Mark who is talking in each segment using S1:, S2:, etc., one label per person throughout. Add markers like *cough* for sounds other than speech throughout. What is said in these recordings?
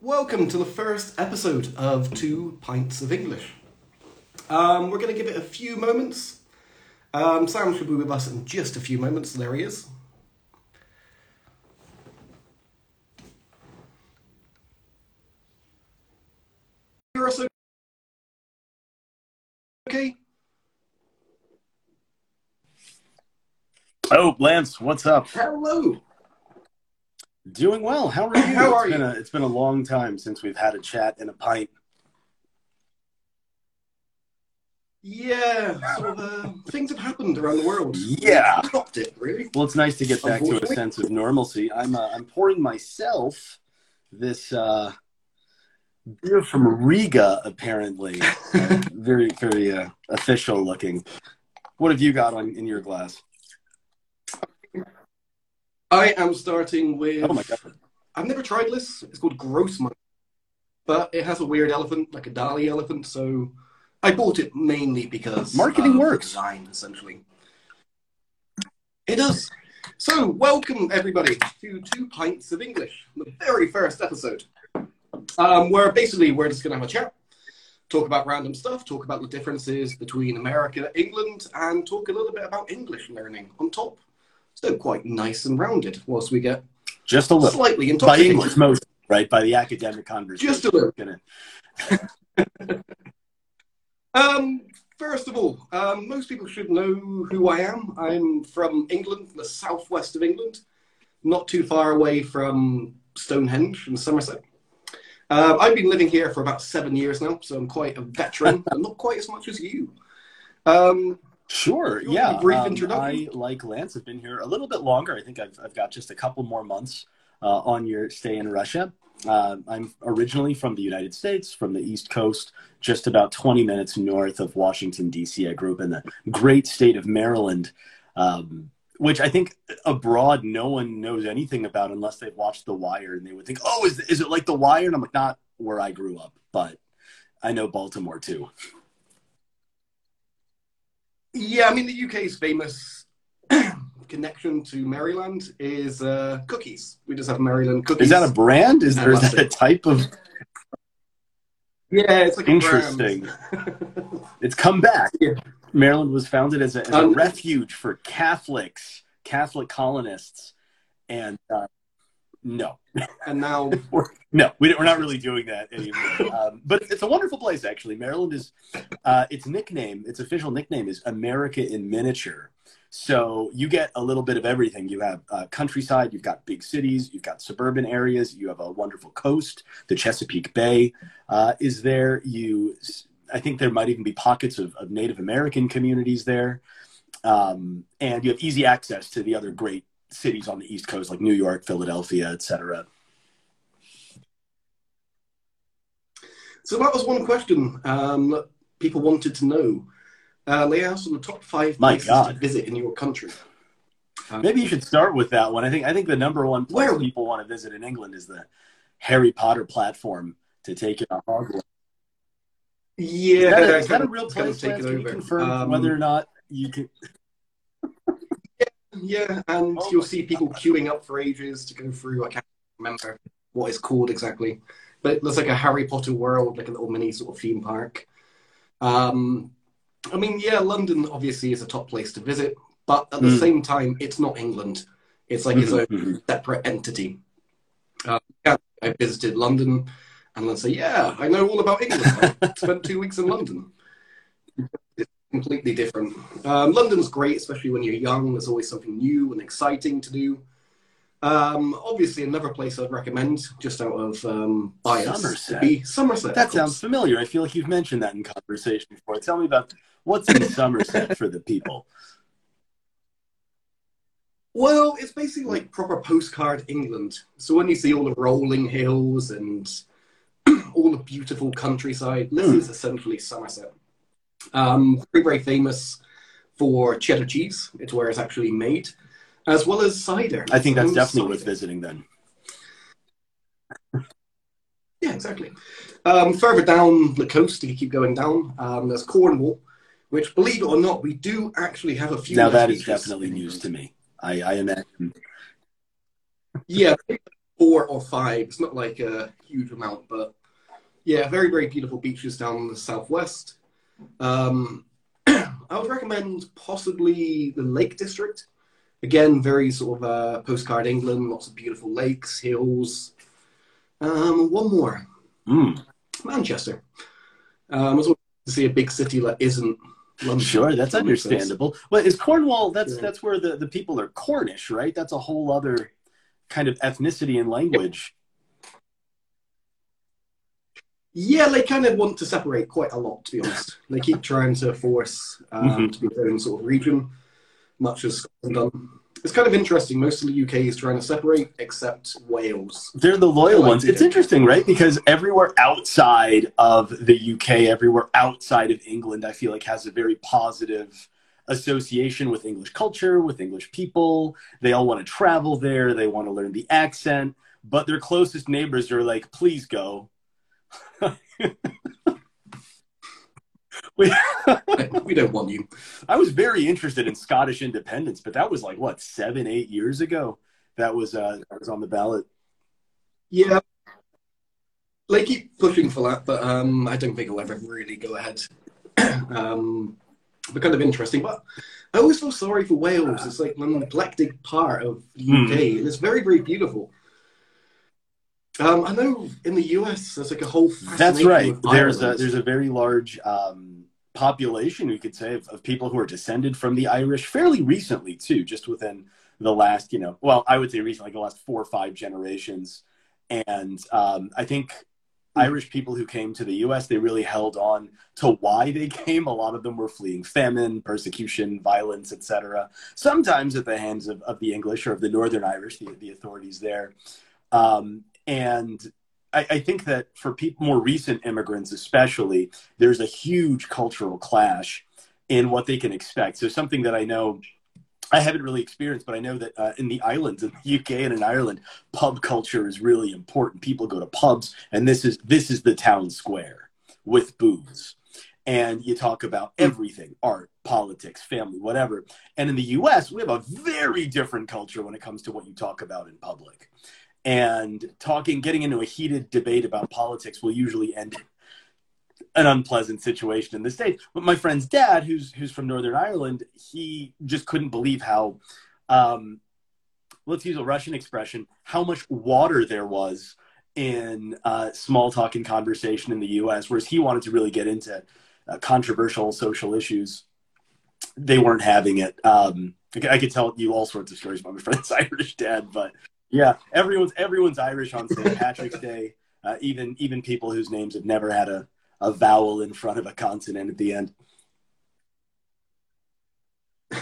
S1: Welcome to the first episode of Two Pints of English. Um, we're going to give it a few moments. Um, Sam should be with us in just a few moments. There he is. Hear us okay?
S2: Oh, Lance, what's up?
S1: Hello.
S2: Doing well. How are *coughs* you?
S1: How are
S2: it's Been
S1: you?
S2: a, it's been a long time since we've had a chat and a pint.
S1: Yeah, sort of, uh, things have happened around the world.
S2: Yeah.
S1: Stopped it, really.
S2: Well, it's nice to get back to a sense of normalcy. I'm uh, I'm pouring myself this uh, beer from Riga, apparently. Uh, *laughs* very very uh, official looking. What have you got on in your glass?
S1: I am starting with.
S2: Oh my god!
S1: I've never tried this. It's called Grossman, but it has a weird elephant, like a Dali elephant. So I bought it mainly because
S2: Marketing works.
S1: Design, essentially. It does. So welcome everybody to Two Pints of English, the very first episode, um, where basically we're just going to have a chat, talk about random stuff, talk about the differences between America, England, and talk a little bit about English learning on top. So quite nice and rounded, whilst we get
S2: Just a little
S1: slightly
S2: by
S1: intoxicated.
S2: English most right by the academic conversation.
S1: Just a little.
S2: Gonna- *laughs*
S1: Um, first of all, um, most people should know who I am. I'm from England, the southwest of England, not too far away from Stonehenge in Somerset. Um, I've been living here for about seven years now, so I'm quite a veteran, *laughs* but not quite as much as you. Um,
S2: Sure. Yeah.
S1: brief
S2: um,
S1: introduction?
S2: I, like Lance, have been here a little bit longer. I think I've, I've got just a couple more months uh, on your stay in Russia. Uh, I'm originally from the United States, from the East Coast, just about 20 minutes north of Washington, D.C. I grew up in the great state of Maryland, um, which I think abroad no one knows anything about unless they've watched The Wire and they would think, oh, is, is it like The Wire? And I'm like, not where I grew up, but I know Baltimore too.
S1: Yeah, I mean, the UK's famous *clears throat* connection to Maryland is uh, cookies. We just have Maryland cookies.
S2: Is that a brand? Is there is that a type of
S1: yeah, it's like
S2: Interesting. *laughs* It's come back.
S1: Yeah.
S2: Maryland was founded as a, as a
S1: Um,
S2: refuge for Catholics, Catholic colonists, and uh, no,
S1: and now *laughs*
S2: we're, no, we, we're not really doing that anymore. *laughs* Um, but it's a wonderful place, actually. Maryland is uh, its nickname, its official nickname is America in miniature. So you get a little bit of everything. You have uh, countryside, you've got big cities, you've got suburban areas, you have a wonderful coast. The Chesapeake Bay uh, is there. You, I think there might even be pockets of, of Native American communities there, um, and you have easy access to the other great cities on the East Coast, like New York, Philadelphia, etc.
S1: So that was one question um, that people wanted to know. Uh, lay out on the top five
S2: My
S1: places
S2: God.
S1: to visit in your country. Um,
S2: Maybe you should start with that one. I think I think the number one place
S1: Where-
S2: people want to visit in England is the Harry Potter platform to take it to Hogwarts.
S1: Yeah,
S2: Is that a,
S1: it's
S2: is that a
S1: gonna-
S2: real
S1: it's gonna
S2: place?
S1: take it
S2: Can you confirm
S1: Um,
S2: whether or not you can?
S1: Yeah, and
S2: Oh
S1: you'll
S2: my
S1: see people queuing up for ages to go through. I can't remember what it's called exactly, but it looks like a Harry Potter world, like a little mini sort of theme park. Um, I mean, yeah, London obviously is a top place to visit, but at the
S2: Mm.
S1: same time, it's not England. It's like its *laughs* own separate entity. Um, yeah, I visited London, and then say, yeah, I know all about England. I spent two weeks in London. Completely different. Um, London's great, especially when you're young. There's always something new and exciting to do. Um, obviously, another place I'd recommend, just out of um, bias,
S2: Somerset.
S1: would be Somerset.
S2: That sounds familiar. I feel like you've mentioned that in conversation before. Tell me about what's in Somerset for the people.
S1: Well, it's basically like proper postcard England. So when you see all the rolling hills and *clears throat* all the beautiful countryside, this
S2: Hmm.
S1: is essentially Somerset. Um, very, very famous for cheddar cheese. It's where it's actually made, as well as cider.
S2: I think that's definitely worth visiting then. *laughs*
S1: Yeah, exactly. Um, further down the coast, if you keep going down, um, there's Cornwall, which, believe it or not, we do actually have a few.
S2: Now that is definitely news to me. I, I imagine.
S1: Yeah, four or five. It's not like a huge amount, but yeah, very very beautiful beaches down in the southwest. Um, *clears throat* I would recommend possibly the Lake District. Again, very sort of uh, postcard England, lots of beautiful lakes, hills. Um, one more,
S2: Mm.
S1: Manchester. Um, it's always to see a big city that isn't London.
S2: Sure, that's
S1: That makes sense.
S2: understandable. Well, is Cornwall? That's
S1: Yeah.
S2: that's where the, the people are Cornish, right? That's a whole other kind of ethnicity and language.
S1: Yeah, they kind of want to separate quite a lot, to be honest. They keep trying to force um,
S2: Mhm.
S1: to be their own sort of region, much as Scotland done. It's kind of interesting. Most of the UK is trying to separate, except Wales.
S2: They're the loyal ones. It's interesting, right? Because everywhere outside of the UK, everywhere outside of England, I feel like has a very positive association with English culture, with English people. They all want to travel there. They want to learn the accent, but their closest neighbors are like, "Please go." We, *laughs*
S1: we don't want you.
S2: I was very interested in Scottish independence, but that was like what seven, eight years ago. That was uh, that was on the ballot.
S1: Yeah, they keep pushing for that, but um, I don't think it'll ever really go ahead. *clears throat* um, but kind of interesting. But I always feel sorry for Wales. It's like an neglected part of the. UK, and it's very, very beautiful. Um, I know in the US there's like a whole.
S2: That's right. There's a there's a very large um, population, we could say, of, of people who are descended from the Irish fairly recently too, just within the last, you know, well, I would say recently, like the last four or five generations. And um, I think Irish people who came to the U.S. they really held on to why they *laughs* came. A lot of them were fleeing famine, persecution, violence, etc. Sometimes at the hands of, of the English or of the Northern Irish, the, the authorities there. Um, and I, I think that for people, more recent immigrants, especially, there's a huge cultural clash in what they can expect. So something that I know I haven't really experienced, but I know that uh, in the islands, in the UK and in Ireland, pub culture is really important. People go to pubs, and this is this is the town square with booze, and you talk about everything: art, politics, family, whatever. And in the US, we have a very different culture when it comes to what you talk about in public. And talking, getting into a heated debate about politics will usually end an unpleasant situation in the states. But my friend's dad, who's who's from Northern Ireland, he just couldn't believe how, um, let's use a Russian expression, how much water there was in uh, small talk and conversation in the U.S. Whereas he wanted to really get into uh, controversial social issues, they weren't having it. Um, I, I could tell you all sorts of stories about my friend's *laughs* Irish dad, but yeah, everyone's everyone's Irish on St. Patrick's Day. Uh, even even people whose names have never had a a vowel in front of a consonant at the end. *laughs*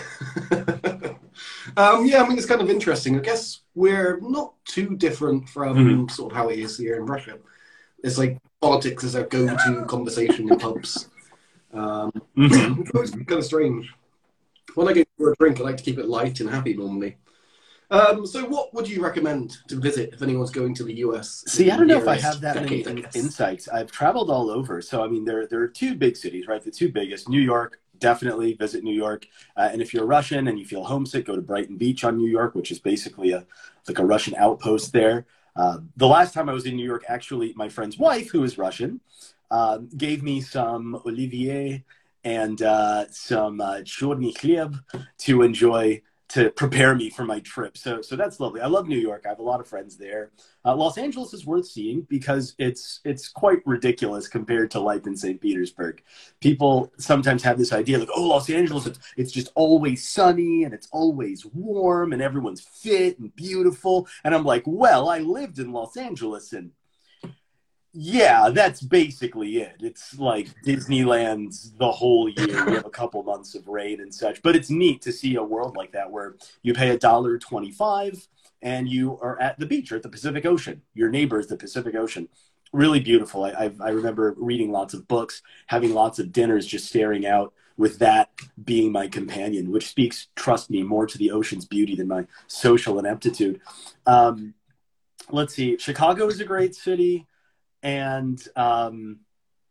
S1: um, yeah, I mean, it's kind of interesting. I guess we're not too different from
S2: Mhm.
S1: sort of how it is here in Russia. It's like politics is our go-to conversation in pubs. Um, which was kind of strange. When I go for a drink, I like to keep it light and happy normally. Um, so, what would you recommend to visit if anyone's going to the US?
S2: See, I don't know if I have that many
S1: decade, guess?
S2: insights. I've traveled all over, so I mean, there there are two big cities, right? The two biggest, New York. Definitely visit New York, uh, and if you're Russian and you feel homesick, go to Brighton Beach on New York, which is basically a like a Russian outpost there. Uh, the last time I was in New York, actually, my friend's wife, who is Russian, um, gave me some Olivier and uh, some uh, chorny to enjoy to prepare me for my trip. So, so that's lovely. I love New York. I have a lot of friends there. Uh, Los Angeles is worth seeing because it's it's quite ridiculous compared to life in St. Petersburg. People sometimes have this idea like, oh, Los Angeles, it's, it's just always sunny and it's always warm and everyone's fit and beautiful. And I'm like, well, I lived in Los Angeles and yeah, that's basically it. It's like Disneyland's the whole year. We have a couple months of rain and such, but it's neat to see a world like that where you pay a dollar twenty-five and you are at the beach or at the Pacific Ocean. Your neighbor is the Pacific Ocean. Really beautiful. I, I, I remember reading lots of books, having lots of dinners, just staring out with that being my companion, which speaks, trust me, more to the ocean's beauty than my social ineptitude. Um, let's see. Chicago is a great city and um,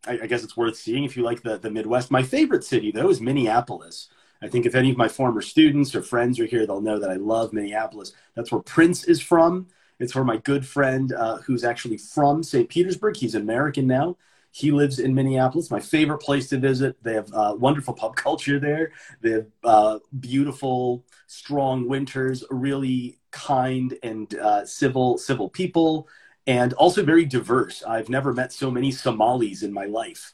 S2: I, I, guess it's worth seeing if you like the, the Midwest. My favorite city, though, is Minneapolis. I think if any of my former students or friends are here, they'll know that I love Minneapolis. That's where Prince is from. It's where my good friend uh, who's actually from St. Petersburg. He's American now. He lives in Minneapolis. My favorite place to visit. They have uh, wonderful pub *laughs* culture there. They have uh, beautiful, strong winters. Really kind and uh, civil, civil people, and also very diverse. I've never met so many Somalis in my life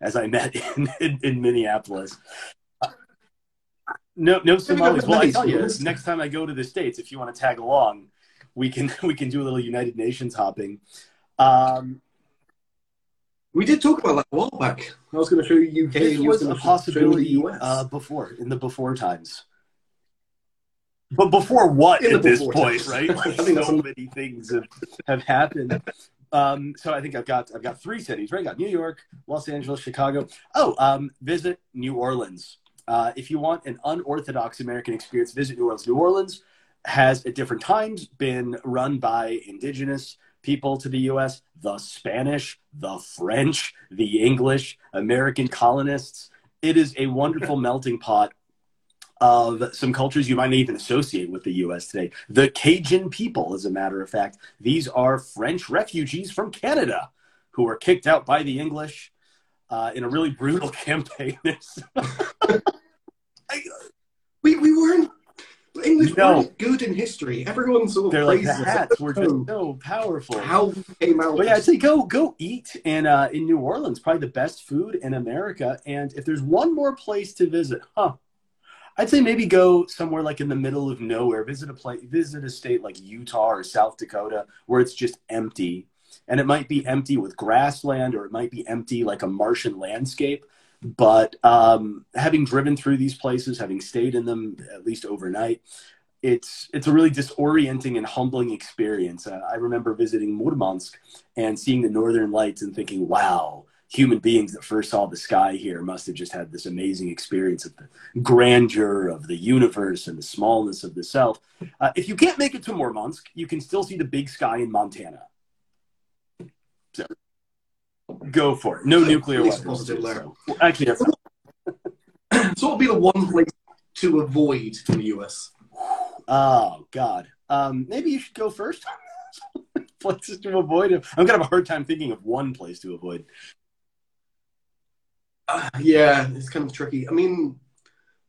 S2: as I met *laughs* in, in, in Minneapolis. No, no Somalis. Well, I tell you, next time I go to the states, if you want to tag along, we can *laughs* we can do a little United Nations hopping. Um,
S1: we did talk about that a while back. I was going to show you UK.
S2: This was a possibility uh, before in the before times. But before what in at this point, times. right? Like *laughs* so many things have, have happened. Um, so I think I've got I've got three cities, right? I got New York, Los Angeles, Chicago. Oh, um, visit New Orleans. Uh, if you want an unorthodox American experience, visit New Orleans. New Orleans has at different times been run by indigenous people to the US, the Spanish, the French, the English, American colonists. It is a wonderful melting pot of some cultures you might not even associate with the US today. The Cajun people, as a matter of fact, these are French refugees from Canada who were kicked out by the English uh, in a really brutal *laughs* campaign. *laughs*
S1: I, we, we weren't English no. weren't good in history. Everyone sort of
S2: They're like the hats were just *laughs* so powerful.
S1: How came out?
S2: But yeah, I'd say go go eat in uh, in New Orleans. Probably the best food in America. And if there's one more place to visit, huh? I'd say maybe go somewhere like in the middle of nowhere. Visit a place, visit a state like Utah or South Dakota where it's just empty, and it might be empty with grassland, or it might be empty like a Martian landscape but um, having driven through these places, having stayed in them at least overnight, it's it's a really disorienting and humbling experience. Uh, I remember visiting Murmansk and seeing the northern lights and thinking, "Wow, human beings that first saw the sky here must have just had this amazing experience of the grandeur of the universe and the smallness of the self." Uh, if you can't make it to Murmansk, you can still see the big sky in Montana. So Go for it. No nuclear weapons. So. Actually,
S1: that's so what would be the one place to avoid in the US?
S2: Oh God. Um, maybe you should go first. *laughs* Places to avoid. I'm gonna have a hard time thinking of one place to avoid.
S1: Uh, *sighs* yeah, it's kind of tricky. I mean,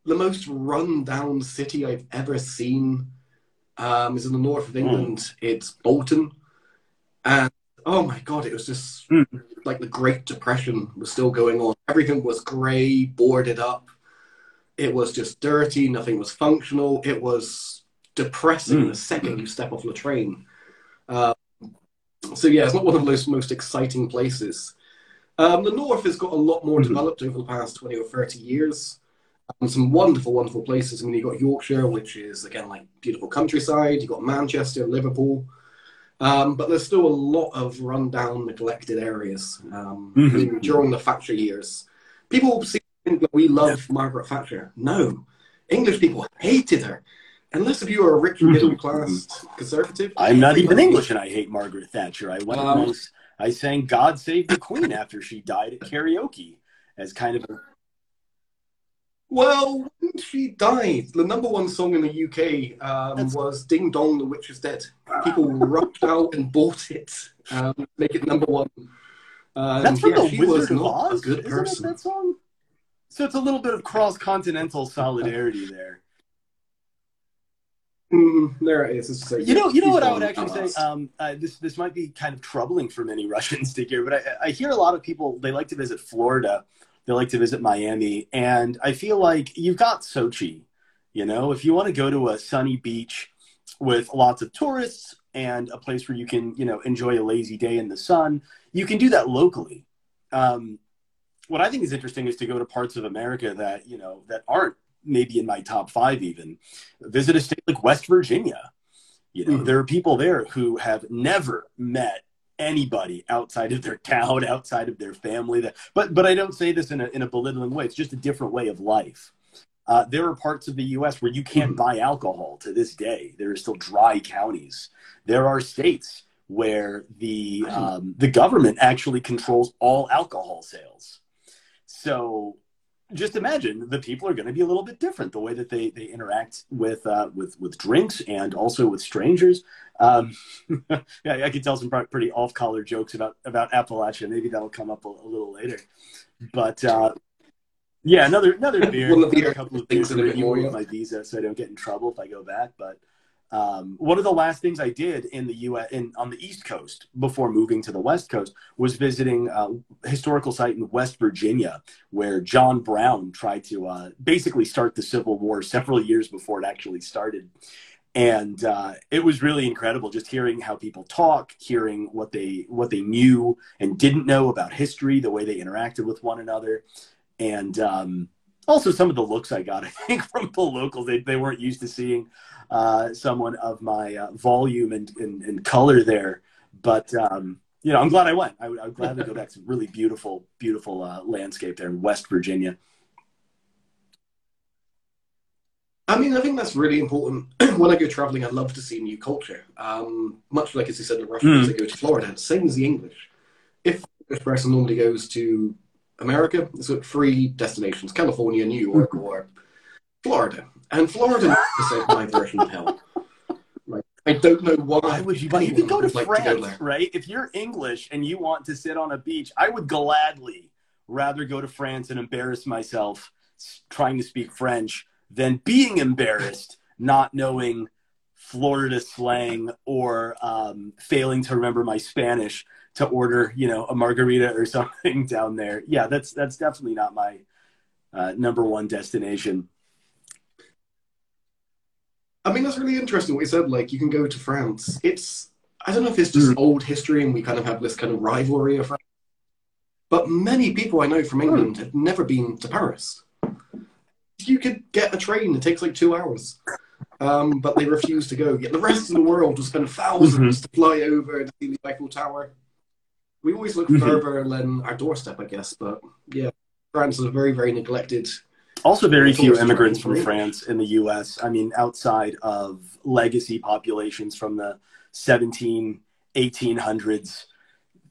S1: the most run-down city I've ever seen um, is in the north of hmm. England. Mm. It's Bolton, and oh my god, it was just mm. like the Great Depression was still going on. Everything was grey, boarded up. It was just dirty. Nothing was functional. It was depressing mm. the second you step off the train. Uh, so yeah, it's not one of those most exciting places. Um, the north has got a lot more mm-hmm. developed over the past twenty or thirty years. Um, some wonderful, wonderful places. I mean, you've got Yorkshire, which is again like beautiful countryside. You've got Manchester, Liverpool. Um, but there's still a lot of rundown, neglected areas um, mm-hmm. during the Thatcher years. People think that we love yeah. Margaret Thatcher. No, English people hated her. Unless if you are a rich mm-hmm. middle class conservative.
S2: I'm not even English and I hate Margaret Thatcher. I went um, I sang God Save the Queen after she died at karaoke as kind of a
S1: well, when she died, the number one song in the UK um, was "Ding Dong, the Witch is Dead." People rushed out and bought it, um, make it number one.
S2: Um, That's from yeah, the Wizard of Oz. A good Isn't person. that song? So it's a little bit of cross-continental solidarity there.
S1: Mm, there is.
S2: you know, you know what I would actually say. Um, uh, this this might be kind of troubling for many *laughs* Russians to hear, but I, I hear a lot of people they like to visit Florida they like to visit Miami. And I feel like you've got Sochi. You know, if you want to go to a sunny beach with lots of tourists and a place where you can, you know, enjoy a lazy day in the sun, you can do that locally. Um, what I think is interesting is to go to parts of America that, you know, that aren't maybe in my top five even. Visit a state like West Virginia. You know, mm-hmm. there are people there who have never met anybody outside of their town, *laughs* outside of their family. That, but but I don't say this in a in a belittling way. It's just a different way of life. Uh, there are parts of the U.S. where you can't mm-hmm. buy alcohol to this day. There are still dry counties. There are states where the um, the government actually controls all alcohol sales. So just imagine the people are going to be a little bit different the way that they, they interact with uh, with with drinks and also with strangers. Um, *laughs* yeah, I could tell some pretty off collar jokes about about Appalachia. Maybe that'll come up a, a little later. But uh, yeah, another another beer, another couple of beers to remove my visa so I don't get in trouble if I go back. But um, one of the last things I did in the U.S. In, on the East Coast before moving to the West Coast was visiting a historical site in West Virginia where John Brown tried to uh, basically start the Civil War several years before it actually started. And uh, it was really incredible just hearing how people talk, hearing what they what they knew and didn't know about history, the way they interacted with one another, and um, also some of the looks I got. *laughs* I think from the locals, they, they weren't used to seeing uh, someone of my uh, volume and, and, and, color there. But um, you know, I'm glad I went. I would, I would gladly go back. to really beautiful, beautiful uh, landscape there in West Virginia.
S1: I mean, I think that's really important. *clears throat* when I go traveling, I love to see new culture. Um, much like, as you said, the Russians, mm. they go to Florida, same as the English. If this person normally goes to America, it's got three destinations California, New York, or Florida. And Florida is my version of hell. Like, I don't know why.
S2: Why would you? But you can go to like France, to go right? If you're English and you want to sit on a beach, I would gladly rather go to France and embarrass myself trying to speak French than being embarrassed not knowing Florida slang or um, failing to remember my Spanish to order, you know, a margarita or *laughs* something down there. Yeah, that's that's definitely not my uh, number one destination.
S1: I mean, that's really interesting what you said. Like, you can go to France. It's, I don't know if it's just mm. old history and we kind of have this kind of rivalry of France. But many people I know from England mm. have never been to Paris. You could get a train, it takes like two hours. Um, but they refuse to go. Yet the rest of the world will spend 1000s mm-hmm. to fly over to see the Eiffel Tower. We always look mm-hmm. further than our doorstep, I guess. But yeah, France is a very, very neglected
S2: also, very few immigrants from France in the U.S. I mean, outside of legacy populations from the 17, 1800s,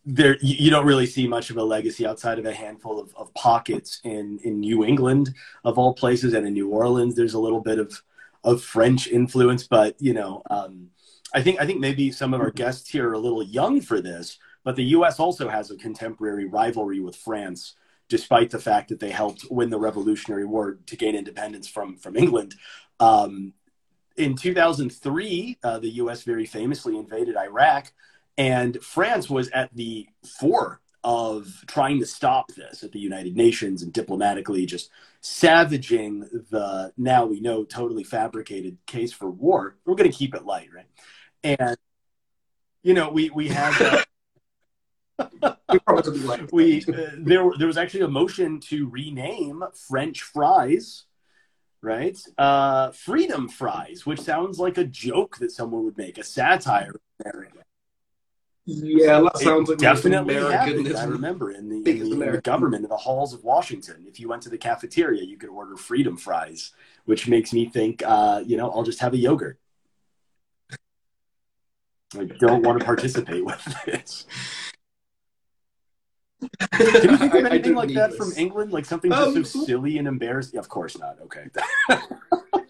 S2: there you don't really see much of a legacy outside of a handful of, of pockets in, in New England, of all places, and in New Orleans. There's a little bit of of French influence, but you know, um, I think I think maybe some of our guests here are a little young for this, but the U.S. also has a contemporary rivalry with France despite the fact that they helped win the Revolutionary War to gain independence from from England. Um, in 2003, uh, the U.S. very famously invaded Iraq, and France was at the fore of trying to stop this at the United Nations and diplomatically just savaging the now we know totally fabricated case for war. We're going to keep it light, right? And you know, we we have. We uh, there there was actually a motion to rename French fries, right? Uh, freedom fries, which sounds like a joke that someone would make, a satire.
S1: Yeah, that sounds it like
S2: definitely happened. I remember in the, in the, in the government, in the halls of Washington, if you went to the cafeteria, you could order freedom fries, which makes me think, uh, you know, I'll just have a yogurt. I don't want to participate with this. Can you think of anything like that this. from England? Like something just um, so silly and embarrassing? Of course not. Okay. *laughs*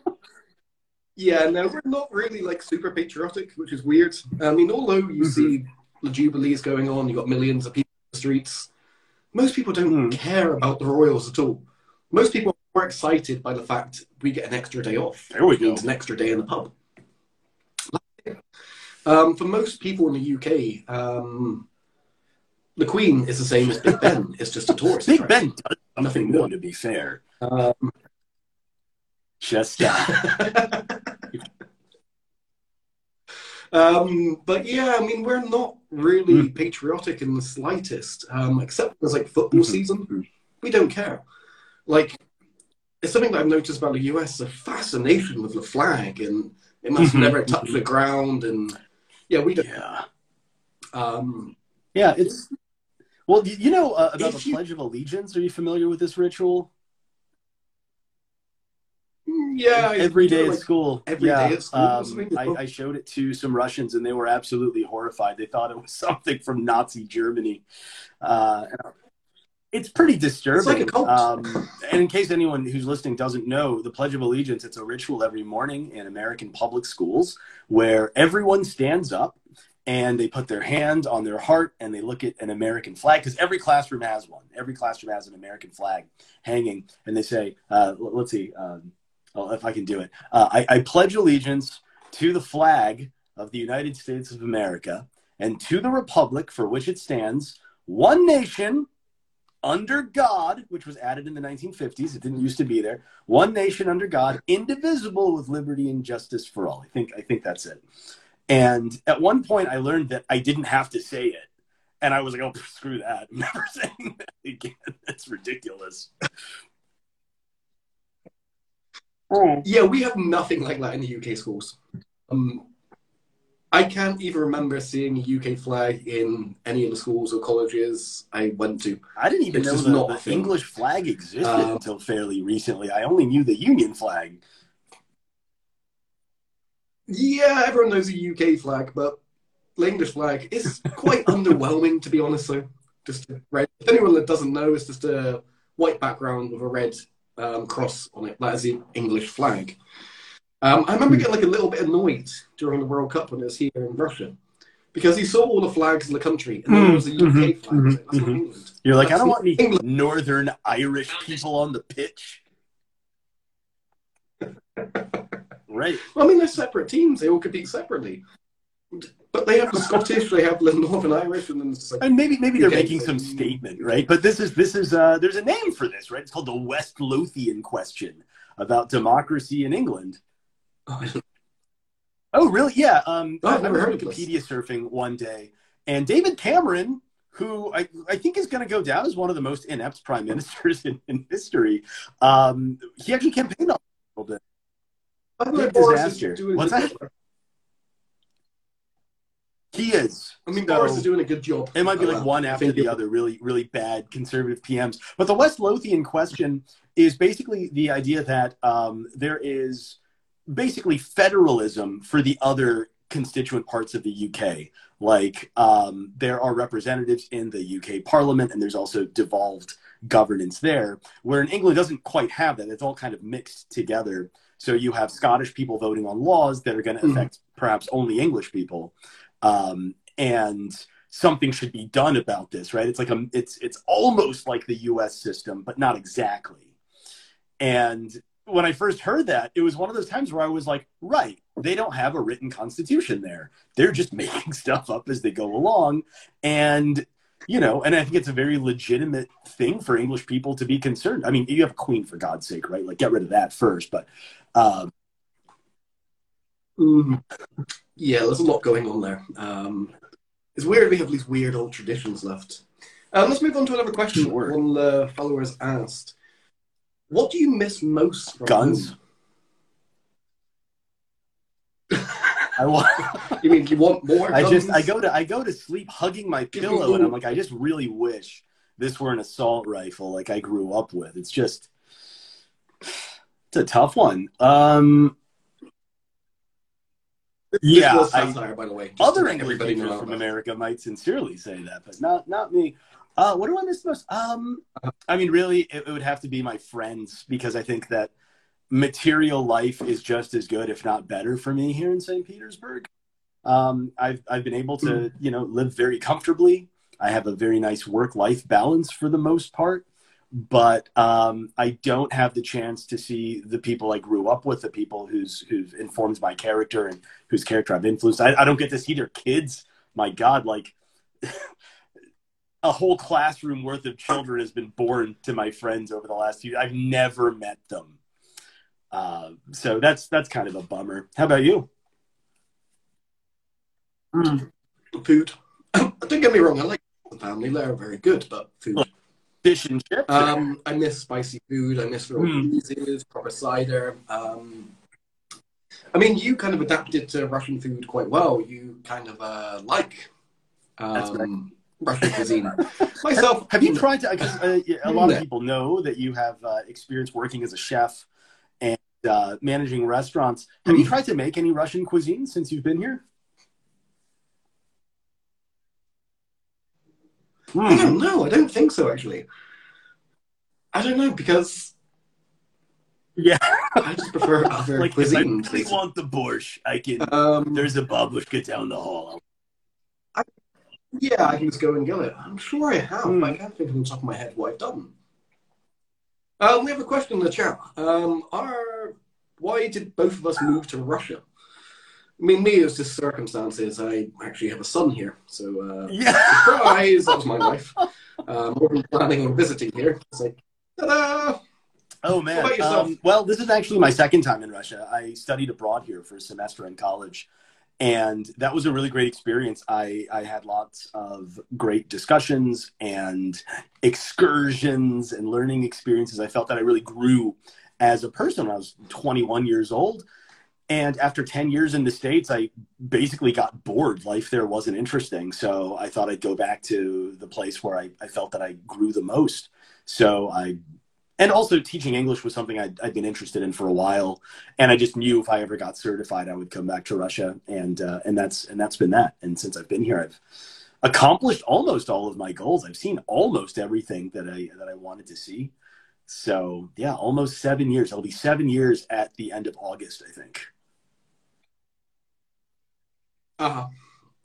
S1: yeah, no, we're not really like super patriotic, which is weird. I mean, although you mm-hmm. see the Jubilees going on, you've got millions of people in the streets. Most people don't mm. care about the Royals at all. Most people are more excited by the fact we get an extra day off.
S2: There we go.
S1: An extra day in the pub. Um, for most people in the UK, um, the Queen is the same as Big Ben. It's just a tourist.
S2: Big Ben does nothing more, to be fair. Um, just *laughs*
S1: uh... um, but yeah, I mean, we're not really mm. patriotic in the slightest, um, except there's like football mm-hmm. season. We don't care. Like, it's something that I've noticed about the US: a fascination with the flag, and it must mm-hmm. never touch the ground. And yeah, we don't.
S2: Yeah.
S1: Um,
S2: yeah, it's well, you know uh, about if the you... Pledge of Allegiance. Are you familiar with this ritual?
S1: Mm, yeah,
S2: every day
S1: like
S2: at school.
S1: Every
S2: yeah,
S1: day at school.
S2: Um, I, I, showed it to some Russians, and they were absolutely horrified. They thought it was *laughs* something from Nazi Germany. Uh, it's pretty disturbing.
S1: It's like a cult.
S2: Um, and in case anyone who's listening doesn't know, the Pledge of Allegiance, it's a ritual every morning in American public schools where everyone stands up and they put their hand on their heart and they look at an American flag because every classroom has one. Every classroom has an American flag hanging, and they say, uh, "Let's see, um, well, if I can do it. Uh, I, I pledge allegiance to the flag of the United States of America and to the republic for which it stands, one nation." Under God, which was added in the 1950s, it didn't used to be there. One nation under God, indivisible with liberty and justice for all. I think I think that's it. And at one point, I learned that I didn't have to say it. And I was like, oh, *laughs* screw that. I'm never *laughs* saying that again. That's ridiculous.
S1: Yeah, we have nothing like that in the UK schools. Um, I can't even remember seeing a UK flag in any of the schools or colleges I went to.
S2: I didn't even
S1: It's
S2: know the,
S1: not
S2: the. English flag existed
S1: Um,
S2: until fairly recently. I only knew the Union flag.
S1: Yeah, everyone knows the UK flag, but the English flag is quite *laughs* underwhelming, to be honest. So, just red. If anyone that doesn't know, it's just a white background with a red um, cross on it. That is the English flag. Um, I remember getting like a little bit annoyed during the World Cup when it was here in Russia because he saw all the flags in the country and then there was a UK
S2: Mhm,
S1: flag. Was like, That's
S2: mhm.
S1: England.
S2: You're like, I don't want any
S1: England.
S2: Northern Irish people on the pitch. *laughs* Right.
S1: Well, I mean, they're separate teams. They all compete separately. But they have the Scottish, they have the Northern Irish, and then like,
S2: And maybe maybe they're making some statement, right? But this is this is uh there's a name for this, right? It's called the West Lothian question about democracy in England.
S1: oh,
S2: Oh, really? Yeah. Um,
S1: Oh, I've never heard of this.
S2: Wikipedia surfing one day, and David Cameron, who I, I think is going to go down as one of the most inept prime ministers *laughs* in, in history, um, he actually campaigned on a little bit.
S1: I thought
S2: Big
S1: Boris is
S2: disaster.
S1: doing a
S2: What's
S1: good
S2: that?
S1: job.
S2: He is.
S1: I mean,
S2: So-
S1: Boris is doing a good job.
S2: It might be like
S1: Uh,
S2: one after the other, really, really bad conservative PMs. But the West Lothian question is basically the idea that um, there is basically federalism for the other constituent parts of the UK. Like um, there are representatives in the UK Parliament, and there's also devolved governance there. Where in England it doesn't quite have that; it's all kind of mixed together. So you have Scottish people voting on laws that are going to
S1: Mhm.
S2: affect perhaps only English people, um, and something should be done about this, right? It's like a, it's it's almost like the U.S. system, but not exactly. And when I first heard that, it was one of those times where I was like, right, they don't have a written constitution there. They're just *laughs* making stuff up as they go along. And, you know, and I think it's a very legitimate thing for English people to be concerned. I mean, you have a queen, for God's sake, right? Like, get rid of that first. But, um,
S1: Mm. Yeah, there's a lot going on there. Um, it's weird we have these weird old traditions left. Um, let's move on to another question. One of the followers asked, "What do you miss most from
S2: Guns. I want. *laughs*
S1: You mean you want more?
S2: I just? I go to I go to sleep hugging my pillow and. I'm like I just really wish this were an assault rifle like I grew up with. It's just it's a tough one. Um yeah, I-
S1: satire, by the way. just
S2: other English
S1: everybody
S2: from
S1: about
S2: America might sincerely say that, but not not me. Uh, what do I miss most? Um, I mean, really, it, it would have to be my friends because I think that material life is just as good, if not better, for me here in St. Petersburg. Um, I've I've been able to you know live very comfortably. I have a very nice work life balance for the most part, but um, I don't have the chance to see the people I grew up with, the people who's who've informed my character and whose character I've influenced. I, I don't get to see their kids. My God, like *laughs* a whole classroom worth of children has been born to my friends over the last few. I've never met them, uh, so that's that's kind of a bummer. How about you?
S1: it. Food. *coughs* Don't get me wrong. I like the family. They're very good, but food.
S2: Fish and chips.
S1: Um, I miss spicy food. I miss real
S2: Hmm.
S1: cheeses, proper cider. Um, I mean, you kind of adapted to Russian food quite well. You kind of uh, like um, Russian cuisine. *laughs* Myself,
S2: Have you tried to? Because uh, a lot of people know that you have uh, experience working as a chef and uh, managing restaurants. Have you
S1: Mm.
S2: tried to make any Russian cuisine since you've been here?
S1: I
S2: Hmm.
S1: don't know. I don't think so, actually. I don't know because
S2: Yeah.
S1: I just prefer *laughs* other
S2: like, if I really want the borscht, I can.
S1: um,
S2: There's a babushka down the hall.
S1: yeah, I can just go and get it. I'm sure I have. But I can't think on the top of my head what I've done. Um, we have a question in the chat. Um, are why did both of us move to Russia? I mean, me, it's just circumstances. I actually have a son here, so uh,
S2: Yeah. *laughs*
S1: surprise! that was my wife. Um, we've been planning on visiting here. It's like, ta-da!
S2: Oh man. Um, well, this is actually my second time in Russia. I studied abroad here for a semester in college, and that was a really great experience. I I had lots of great discussions and excursions and learning experiences. I felt that I really grew as a person when I was 21 years old. And after 10 years in the States, I basically got bored. Life there wasn't interesting. So I thought I'd go back to the place where I, I felt that I grew the most. So I and also teaching English was something I'd, I'd been interested in for a while, and I just knew if I ever got certified, I would come back to Russia, and uh, and that's and that's been that. And since I've been here, I've accomplished almost all of my goals. I've seen almost everything that I that I wanted to see. So yeah, almost seven years. It'll be seven years at the end of August, I think.
S1: Uh-huh.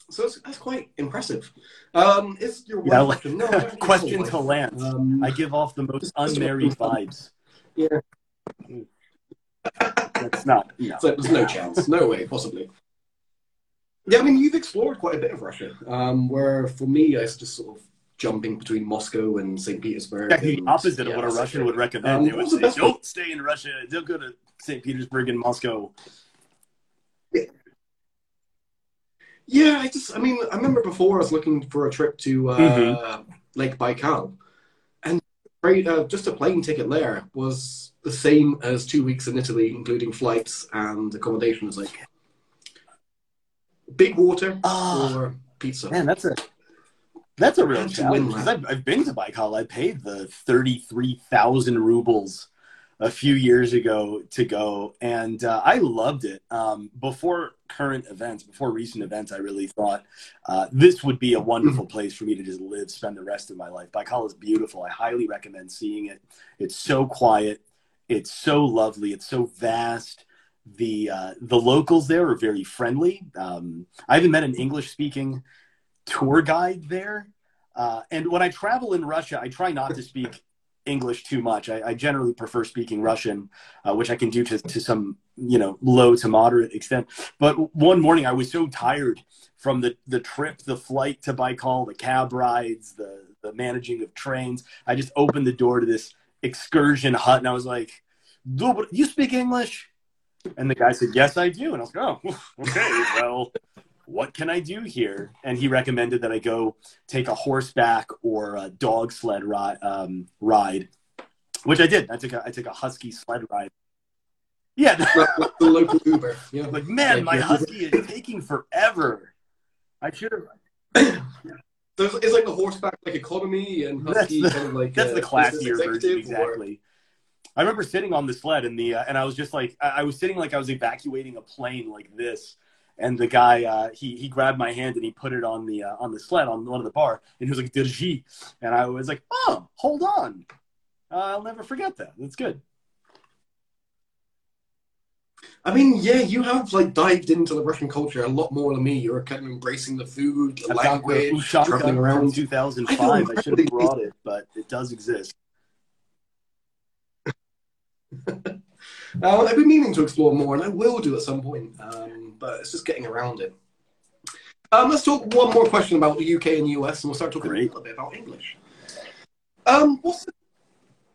S1: So that's, that's quite impressive. Um, is your
S2: Yeah, like-
S1: No, I don't have a
S2: Question to Lance.
S1: Um,
S2: I give off the most *laughs* unmarried vibes.
S1: Yeah.
S2: That's not. No.
S1: So there's no chance, no way, possibly. Yeah, I mean, you've explored quite a bit of Russia. Um, where for me, I was just sort of jumping between Moscow and St. Petersburg.
S2: Exactly the
S1: and-
S2: opposite
S1: yeah,
S2: of what a Russian would recommend.
S1: Um,
S2: they would say, "Don't stay in Russia. Don't go to St. Petersburg and Moscow."
S1: Yeah, I just, I mean, I remember before I was looking for a trip to uh,
S2: Mm-hmm.
S1: Lake Baikal, and right, uh, just a plane ticket there was the same as two weeks in Italy, including flights and accommodation. It's like big water
S2: Ah,
S1: or pizza.
S2: man, that's a that's a real
S1: Had to win
S2: challenge. I've, I've been to Baikal. I paid the thirty three thousand rubles a few years ago to go, and uh, I loved it. Um, before current events, before recent events, I really thought uh, this would be a wonderful place for me to just live, spend the rest of my life. Baikal is beautiful. I highly recommend seeing it. It's so quiet. It's so lovely. It's so vast. The uh, the locals there are very friendly. Um, I haven't met an English speaking tour guide there. Uh, and when I travel in Russia, I try not to speak English too much. I, I generally prefer speaking Russian, uh, which I can do to, to some you know low to moderate extent. But one morning I was so tired from the the trip, the flight to Baikal, the cab rides, the the managing of trains. I just opened the door to this excursion hut and I was like, "You speak English?" And the guy said, "Yes, I do." And I was like, "Oh, *laughs* okay, well." What can I do here? And he recommended that I go take a horseback or a dog sled ride, um, ride which I did. I took a, I took a husky sled ride. Yeah, *laughs*
S1: Like- like the local Uber. Yeah.
S2: like man, my
S1: Yeah.
S2: husky is taking forever. I should have. *clears throat*
S1: So it's it's like the horseback like economy and
S2: That's
S1: husky
S2: the-
S1: kind of like
S2: That's
S1: uh,
S2: the classier version,
S1: executive, or-
S2: exactly. I remember sitting on the sled and the uh, and I was just like I, I was sitting like I was evacuating a plane like this, and the guy uh, he he grabbed my hand and he put it on the uh, on the sled on one of the bar and he was like Dirji, and I was like oh hold on, uh, I'll never forget that. That's good.
S1: I mean, yeah, you have like dived into the Russian culture a lot more than me. You're kind of embracing the food, the
S2: the
S1: language, traveling around.
S2: 2005.
S1: I
S2: I, should have brought it, but it does exist. *laughs*
S1: Uh, I've been meaning to explore more, and I will do at some point, um, but it's just getting around it. Um, let's talk one more question about the UK and the US, and we'll start talking
S2: Great.
S1: a little bit about English. Um, what's the,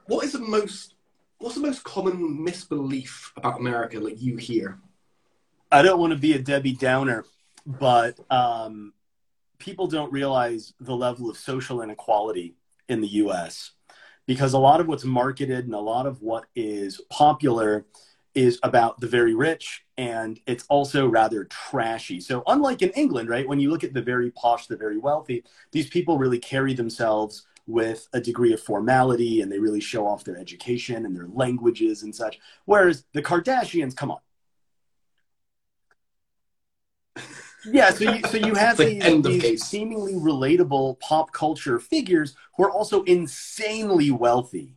S1: what is the most what's the most common misbelief about America that you hear?
S2: I don't want to be a Debbie Downer, but um, people don't realize the level of social inequality in the US because a lot of what's marketed and a lot of what is popular is about the very rich and it's also rather trashy. So, unlike in England, right, when you look at the very posh, the very wealthy, these people really carry themselves with a degree of formality and they really show off their education and their languages and such. Whereas the Kardashians, come on. Yeah, so you, so you have
S1: like
S2: these, these seemingly relatable pop culture figures who are also insanely wealthy.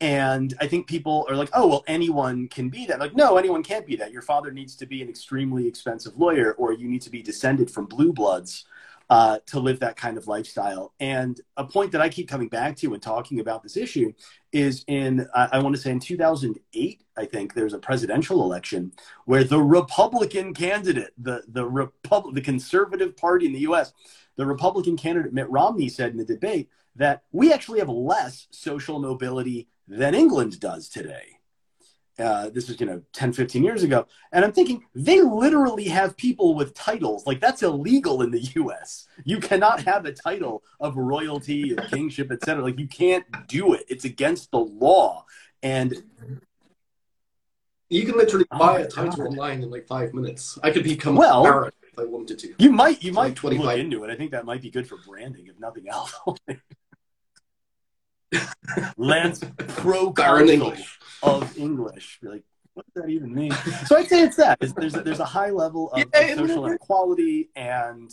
S2: And I think people are like, oh, well, anyone can be that. Like, no, anyone can't be that. Your father needs to be an extremely expensive lawyer, or you need to be descended from blue bloods uh, to live that kind of lifestyle. And a point that I keep coming back to when talking about this issue is in, uh, I want to say in 2008, I think there's a presidential election where the Republican candidate, the, the, Repub- the conservative party in the US, the Republican candidate Mitt Romney said in the debate that we actually have less social mobility than England does today. Uh, this is you know 10 15 years ago. And i'm thinking they literally have people with titles. Like that's illegal in the us you cannot have a title of royalty or kingship etc like you can't do it. It's against the law. And
S1: you can literally oh buy a title God. online in like five minutes i could become
S2: well
S1: Baron if i wanted to
S2: you might you might like look into it i think that might be good for branding if nothing else *laughs* Lance Pro English. of English. You're like, what does that even mean? so I'd say it's that. It's, there's, a, there's a high level of, yeah, of social inequality and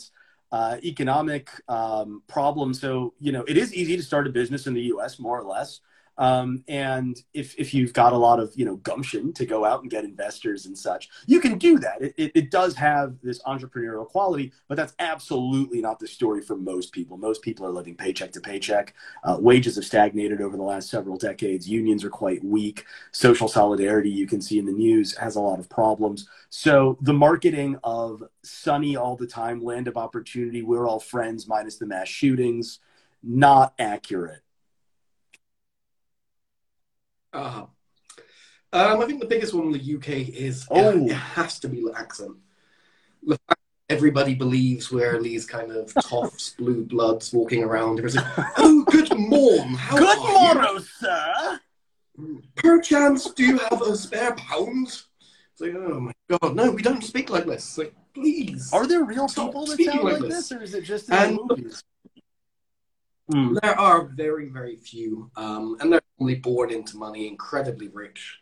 S2: uh, economic um, problems. So, you know, it is easy to start a business in the US, more or less. Um, and if, if you've got a lot of you know gumption to go out and get investors and such, you can do that. It, it, it, does have this entrepreneurial quality, but that's absolutely not the story for most people. Most people are living paycheck to paycheck. Uh, wages have stagnated over the last several decades. Unions are quite weak. Social solidarity, you can see in the news, has a lot of problems. So the marketing of sunny all the time, land of opportunity, we're all friends minus the mass shootings, not accurate
S1: uh-huh. Um, I think the biggest one in the UK is oh. it, it has to be the accent. The fact everybody believes we're these kind of *laughs* toffs, blue bloods walking around. Like, oh, good morn. How
S2: good morrow, sir.
S1: Perchance, do you have a spare pound? It's like, oh my god, no, we don't speak like this. like, please.
S2: Are there real people that sound like this? this, or is it just in and, the movies?
S1: Mm. There are very, very few, um, and they're only born into money, incredibly rich.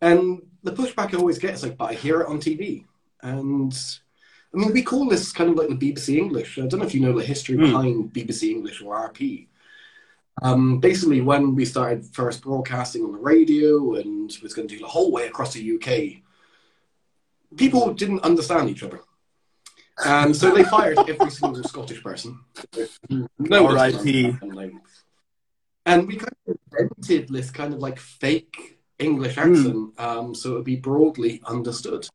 S1: And the pushback I always get is like, but I hear it on TV. And I mean, we call this kind of like the BBC English. I don't know if you know the history mm. behind BBC English or RP. Um, basically, when we started first broadcasting on the radio and was going to do the whole way across the UK, people didn't understand each other. And so they fired every single Scottish person.
S2: No R.I.P.
S1: And we kind of invented this kind of like fake English hmm. accent, mm. um, so it would be broadly understood.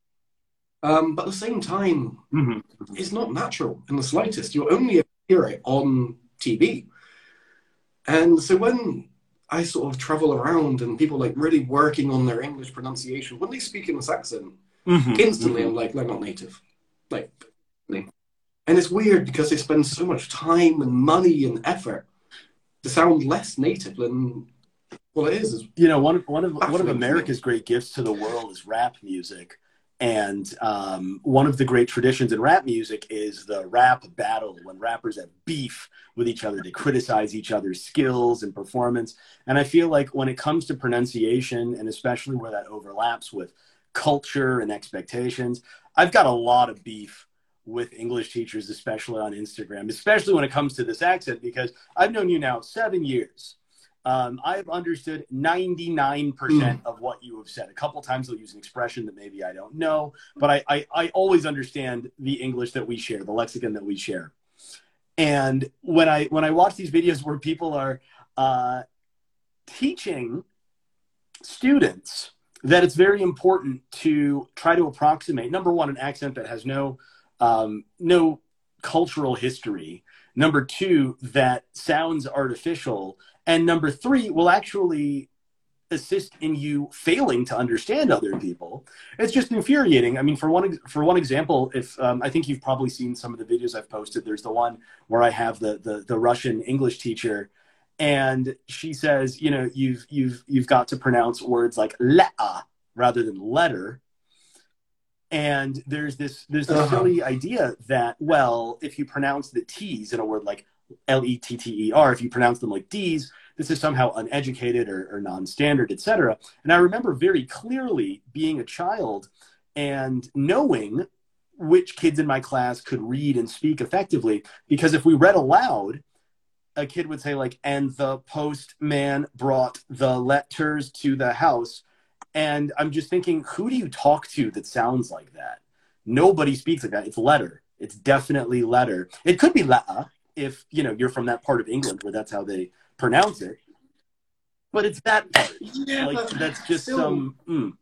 S1: Um, but at the same time, mm-hmm. it's not natural in the slightest. You're only hear it on TV. And so when I sort of travel around and people like really working on their English pronunciation, when they speak in this accent, mm-hmm. instantly mm-hmm. I'm like, they're not native. Like, and it's weird because they spend so much time and money and effort to sound less native than well it is.
S2: You know, one of one of one of America's great gifts to the world is rap music. And um, one of the great traditions in rap music is the rap battle when rappers have beef with each other. They criticize each other's skills and performance. And I feel like when it comes to pronunciation, and especially where that overlaps with culture and expectations, I've got a lot of beef with English teachers, especially on Instagram, especially when it comes to this accent, because I've known you now seven years. Um, I've understood 99% mm. of what you have said. A couple times they'll use an expression that maybe I don't know, but I, I, I always understand the English that we share, the lexicon that we share. And when I when I watch these videos where people are uh, teaching students that it's very important to try to approximate number one an accent that has no um, no cultural history. Number two, that sounds artificial. And number three, will actually assist in you failing to understand other people. It's just infuriating. I mean, for one for one example, if um, I think you've probably seen some of the videos I've posted. There's the one where I have the the, the Russian English teacher, and she says, you know, you've you've you've got to pronounce words like la rather than letter and there's this there's this uh-huh. silly idea that well, if you pronounce the T's in a word like L E T T E R, if you pronounce them like D's, this is somehow uneducated or, or non-standard, etc. And I remember very clearly being a child and knowing which kids in my class could read and speak effectively because if we read aloud a kid would say like, and the postman brought the letters to the house. And I'm just thinking, who do you talk to that sounds like that? Nobody speaks like that. It's letter. It's definitely letter. It could be letter if you know you're from that part of England where that's how they pronounce it. But it's that part.
S1: Yeah,
S2: like that's just
S1: still-
S2: some. Mm.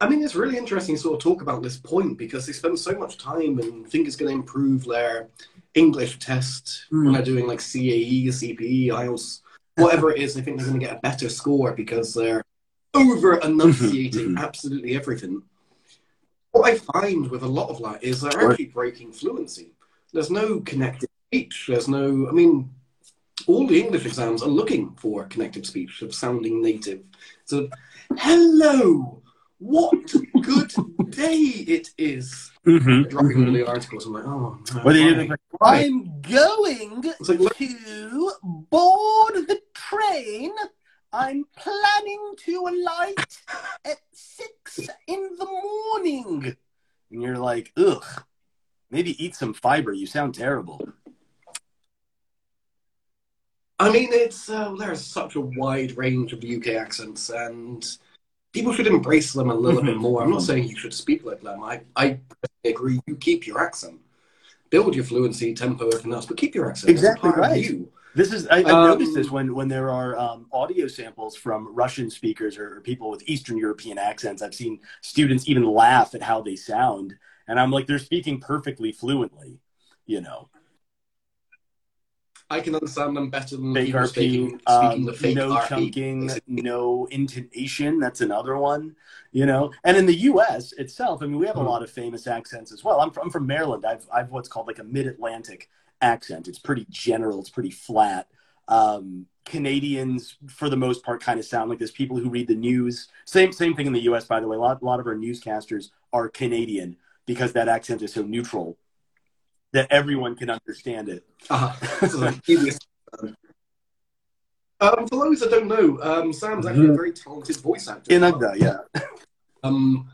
S1: I mean, it's really interesting to sort of talk about this point because they spend so much time and think it's going to improve their English test when
S2: Mm.
S1: they're doing like CAE, CPE, IELTS, whatever it is. I think they're going to get a better score because they're over enunciating
S2: Mhm, mhm.
S1: absolutely everything. What I find with a lot of that is they're actually breaking fluency. There's no connected speech. There's no, I mean, all the English exams are looking for connected speech of sounding native. So, hello, what good day it is.
S2: Mhm,
S1: Dropping
S2: mhm.
S1: all the articles, I'm like, oh, no,
S2: Or they
S1: why?
S2: do? I'm going
S1: like, look,
S2: to board the train. I'm planning to alight at six in the morning. And you're like, ugh, maybe eat some fiber. You sound terrible.
S1: I mean, it's uh, there's such a wide range of UK accents, and people should embrace them a little bit
S2: Mhm.
S1: more. I'm not saying you should speak like them. I I agree. You keep your accent, build your fluency, tempo, everything else, but keep your accent.
S2: Exactly right.
S1: you.
S2: This is I, I've
S1: Um,
S2: noticed this when when there are um, audio samples from Russian speakers or, people with Eastern European accents. I've seen students even laugh at how they sound, and I'm like, they're speaking perfectly fluently, you know.
S1: I can understand them better than
S2: Fake
S1: people
S2: RP,
S1: speaking,
S2: um,
S1: speaking the fake
S2: no
S1: RP.
S2: chunking, no intonation. That's another one, you know. And in the U.S. itself, I mean, we have a
S1: Mhm.
S2: lot of famous accents as well. I'm from, I'm from Maryland. I've I've what's called like a mid-Atlantic accent. It's pretty general. It's pretty flat. Um, Canadians, for the most part, kind of sound like this. People who read the news, same same thing in the U.S. By the way, a lot a lot of our newscasters are Canadian because that accent is so neutral that everyone can understand it.
S1: Uh-huh. So, like, easiest- um, for those that don't know, um, Sam's actually a very talented voice actor.
S2: In
S1: well.
S2: Yeah.
S1: Um,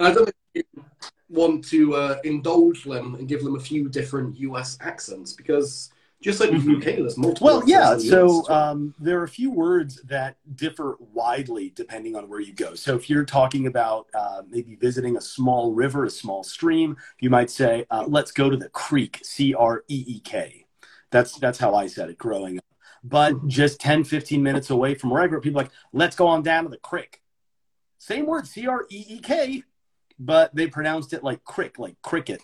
S1: I don't know if you want to uh, indulge them and give them a few different US accents because just like
S2: Mhm.
S1: UK, there's multiple.
S2: Well, yeah.
S1: accents in the US
S2: So um, there are a few words that differ widely depending on where you go. So if you're talking about uh, maybe visiting a small river, a small stream, you might say, uh, "Let's go to the creek." C R E E K. That's that's how I said it growing up. But
S1: Mhm.
S2: just 10, 15 minutes away from where I grew up, people are like, "Let's go on down to the creek." Same word, C R E E K, but they pronounced it like crick, like cricket.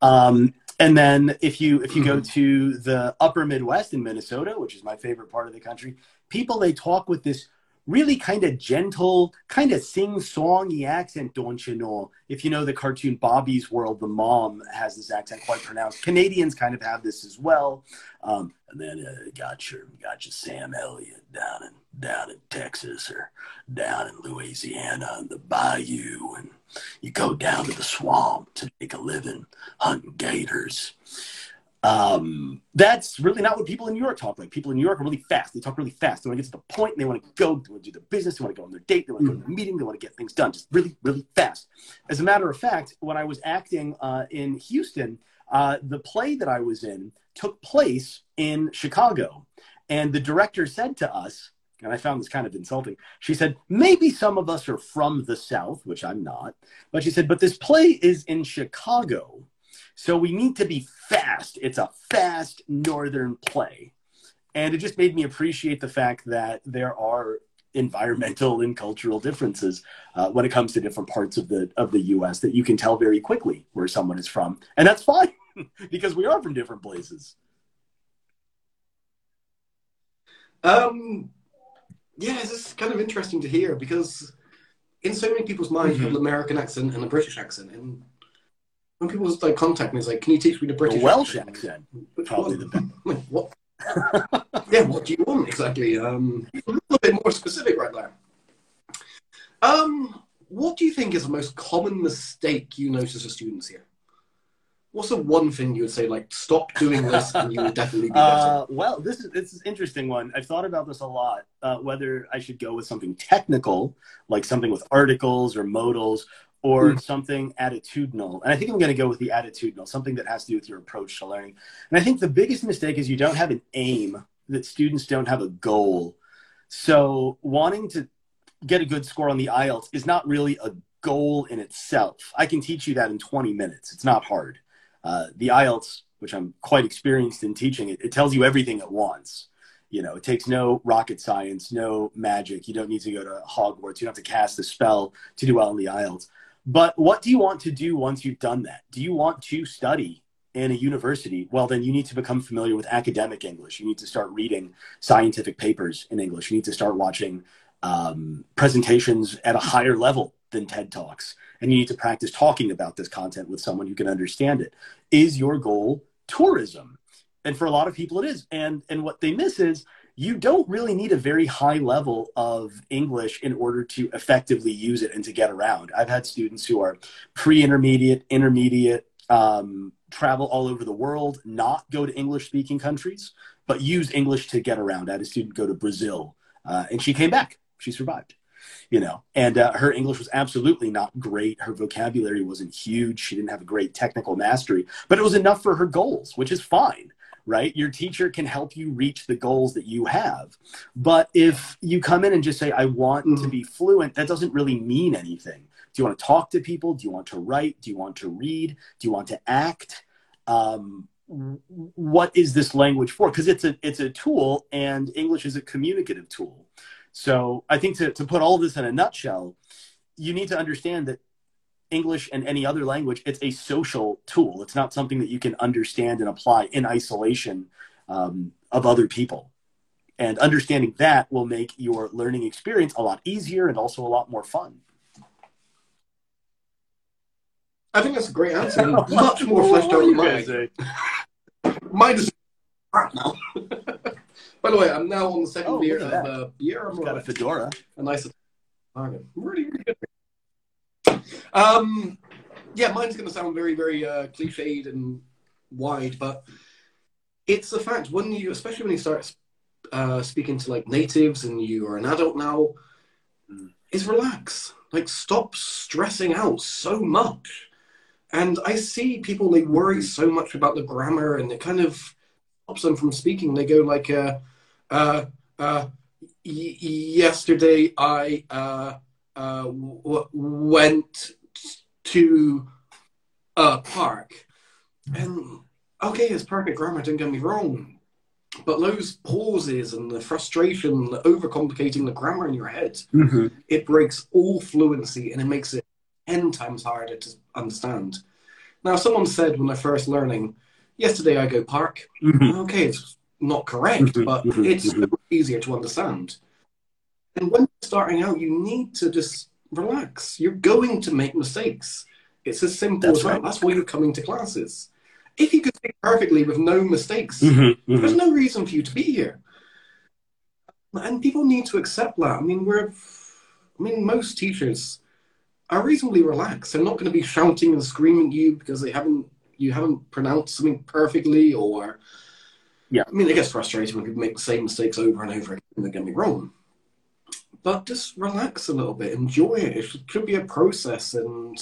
S2: Um, and then if you if you go to the upper Midwest in Minnesota, which is my favorite part of the country, people they talk with this really kind of gentle, kind of sing-songy accent, don't you know? If you know the cartoon Bobby's World, the mom has this accent quite pronounced. Canadians kind of have this as well. Um, and then uh, got your got your Sam Elliott down in down in Texas or down in Louisiana in the bayou, and you go down to the swamp to make a living hunting gators. Um, that's really not what people in New York talk like. People in New York are really fast. They talk really fast. They want to get to the point. They want to go. They want to do their business. They want to go on their date. They want to go to their meeting. They want to get things done. Just really, really fast. As a matter of fact, when I was acting uh, in Houston, uh, the play that I was in took place in Chicago, and the director said to us, and I found this kind of insulting. She said, maybe some of us are from the South, which I'm not, but she said, but this play is in Chicago. So we need to be fast. It's a fast northern play. And it just made me appreciate the fact that there are environmental and cultural differences uh, when it comes to different parts of the of the US that you can tell very quickly where someone is from. And that's fine *laughs* because we are from different places.
S1: Um, yeah, it's just kind of interesting to hear because in so many people's minds, you have
S2: Mhm.
S1: an American accent and a British accent, and when people like contact me, it's like, "Can you teach me the British
S2: the Welsh
S1: accent?"
S2: accent.
S1: Which
S2: Probably
S1: one?
S2: the best. *laughs*
S1: Like, what? yeah, what do you want exactly? Um, a little bit more specific right there. Um, what do you think is the most common mistake you notice as students here? What's the one thing you would say, like, stop doing this and you would definitely be better?
S2: Uh, well, this is this is an interesting one. I've thought about this a lot. Uh, whether I should go with something technical, like something with articles or modals, or
S1: Mm.
S2: something attitudinal. And I think I'm going to go with the attitudinal, something that has to do with your approach to learning. And I think the biggest mistake is you don't have an aim, that students don't have a goal. So wanting to get a good score on the IELTS is not really a goal in itself. I can teach you that in 20 minutes. It's not hard. Uh, the IELTS, which I'm quite experienced in teaching, it, it tells you everything at once. You know, it takes no rocket science, no magic. You don't need to go to Hogwarts. You don't have to cast a spell to do well in the IELTS. But what do you want to do once you've done that? Do you want to study in a university? Well, then you need to become familiar with academic English. You need to start reading scientific papers in English. You need to start watching um, presentations at a higher level than TED Talks. And you need to practice talking about this content with someone who can understand it. Is your goal tourism? And for a lot of people, it is. And, and what they miss is you don't really need a very high level of English in order to effectively use it and to get around. I've had students who are pre intermediate, um, travel all over the world, not go to English speaking countries, but use English to get around. I had a student go to Brazil uh, and she came back. She survived, you know, and uh, her English was absolutely not great. Her vocabulary wasn't huge. She didn't have a great technical mastery, but it was enough for her goals, which is fine right? Your teacher can help you reach the goals that you have. But if you come in and just say, I want mm-hmm. to be fluent, that doesn't really mean anything. Do you want to talk to people? Do you want to write? Do you want to read? Do you want to act? Um, what is this language for? Because it's a it's a tool, and English is a communicative tool. So I think to, to put all this in a nutshell, you need to understand that English and any other language, it's a social tool. It's not something that you can understand and apply in isolation um, of other people. And understanding that will make your learning experience a lot easier and also a lot more fun.
S1: I think that's a great answer. *laughs* much more fleshed out than mine. *laughs* Mine is crap now. By the way, I'm now on the second
S2: Oh,
S1: beer of uh, beer. I'm
S2: Got a fedora.
S1: a nice. Really, really good. Um, yeah, mine's going to sound very, very uh, cliched and wide, but it's a fact. When you, especially when you start uh, speaking to like natives and you are an adult now,
S2: Mm.
S1: is relax. Like, stop stressing out so much. And I see people they worry so much about the grammar, and it kind of stops them from speaking. They go like, uh, uh, uh, y- yesterday I uh, uh, w- went to a park, and okay, it's perfect grammar. Don't get me wrong, but those pauses and the frustration, the overcomplicating the grammar in your head,
S2: Mm-hmm.
S1: it breaks all fluency and it makes it 10 times harder to understand. Now, someone said when they're first learning, yesterday I go park.
S2: Mm-hmm.
S1: Okay, it's not correct,
S2: Mhm,
S1: but
S2: mhm,
S1: it's
S2: mhm.
S1: easier to understand. And when starting out, you need to just relax. You're going to make mistakes. It's as simple
S2: That's
S1: as that.
S2: right.
S1: That's why you're coming to classes. If you could speak perfectly with no mistakes,
S2: Mm-hmm.
S1: there's no reason for you to be here. And people need to accept that. I mean, we're, I mean, most teachers are reasonably relaxed. They're not going to be shouting and screaming at you because they haven't, you haven't pronounced something perfectly or,
S2: Yeah.
S1: I mean, it gets frustrating when people make the same mistakes over and over again. Don't get me wrong. But just relax a little bit, enjoy it. It should, should be a process. And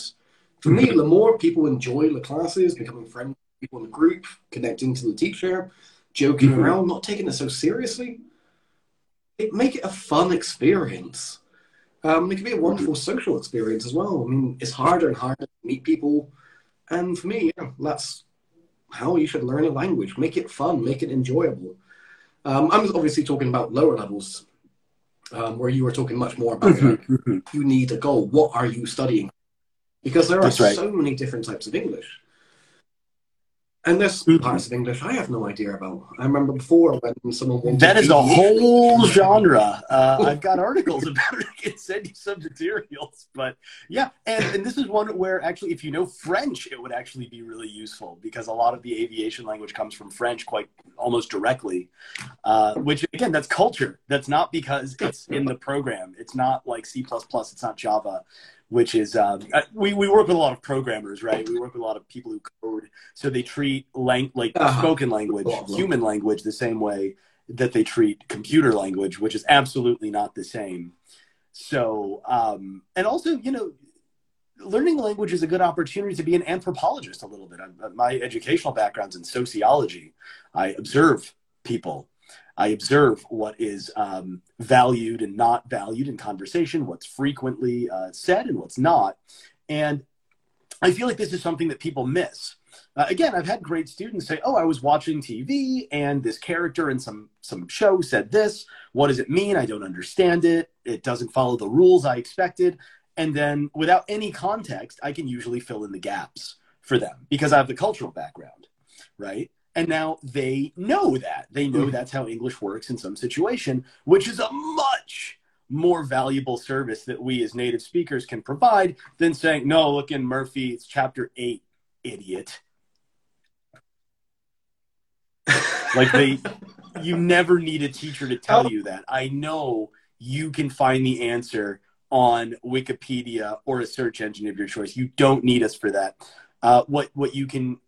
S1: for me, the more people enjoy the classes, becoming friends with people in the group, connecting to the teacher, joking
S2: Mhm.
S1: around, not taking it so seriously, it make it a fun experience. Um, it can be a wonderful social experience as well. I mean, it's harder and harder to meet people, and for me, yeah, that's how you should learn a language. Make it fun, make it enjoyable. Um, I'm obviously talking about lower levels, um, where you were talking much more about like,
S2: Mm-hmm.
S1: you need a goal. What are you studying? Because there are
S2: right.
S1: so many different types of English. And there's
S2: Mhm.
S1: parts of English I have no idea about. I remember before when someone
S2: That is a whole genre. Uh, I've got articles *laughs* about it. I can send you some materials. But yeah, and, and this is one where actually, if you know French, it would actually be really useful because a lot of the aviation language comes from French quite almost directly. Uh, which again, that's culture. That's not because it's in the program. It's not like C. plus. It's not Java. Which is um, we we work with a lot of programmers, right? We work with a lot of people who code, so they treat lang- like
S1: Uh-huh.
S2: spoken language, human language, the same way that they treat computer language, which is absolutely not the same. So, um, and also, you know, learning language is a good opportunity to be an anthropologist a little bit. My educational background's in sociology. I observe people. I observe what is um, valued and not valued in conversation, what's frequently uh, said and what's not. And I feel like this is something that people miss. Uh, again, I've had great students say, "Oh, I was watching TV and this character in some some show said this. What does it mean? I don't understand it. It doesn't follow the rules I expected." And then, without any context, I can usually fill in the gaps for them because I have the cultural background, right? And now they know that they know mm. that's how English works in some situation, which is a much more valuable service that we as native speakers can provide than saying, "No, look in Murphy, it's chapter eight, idiot." *laughs* like they you never need a teacher to tell you that i know you can find the answer on wikipedia or a search engine of your choice you don't need us for that uh, what what you can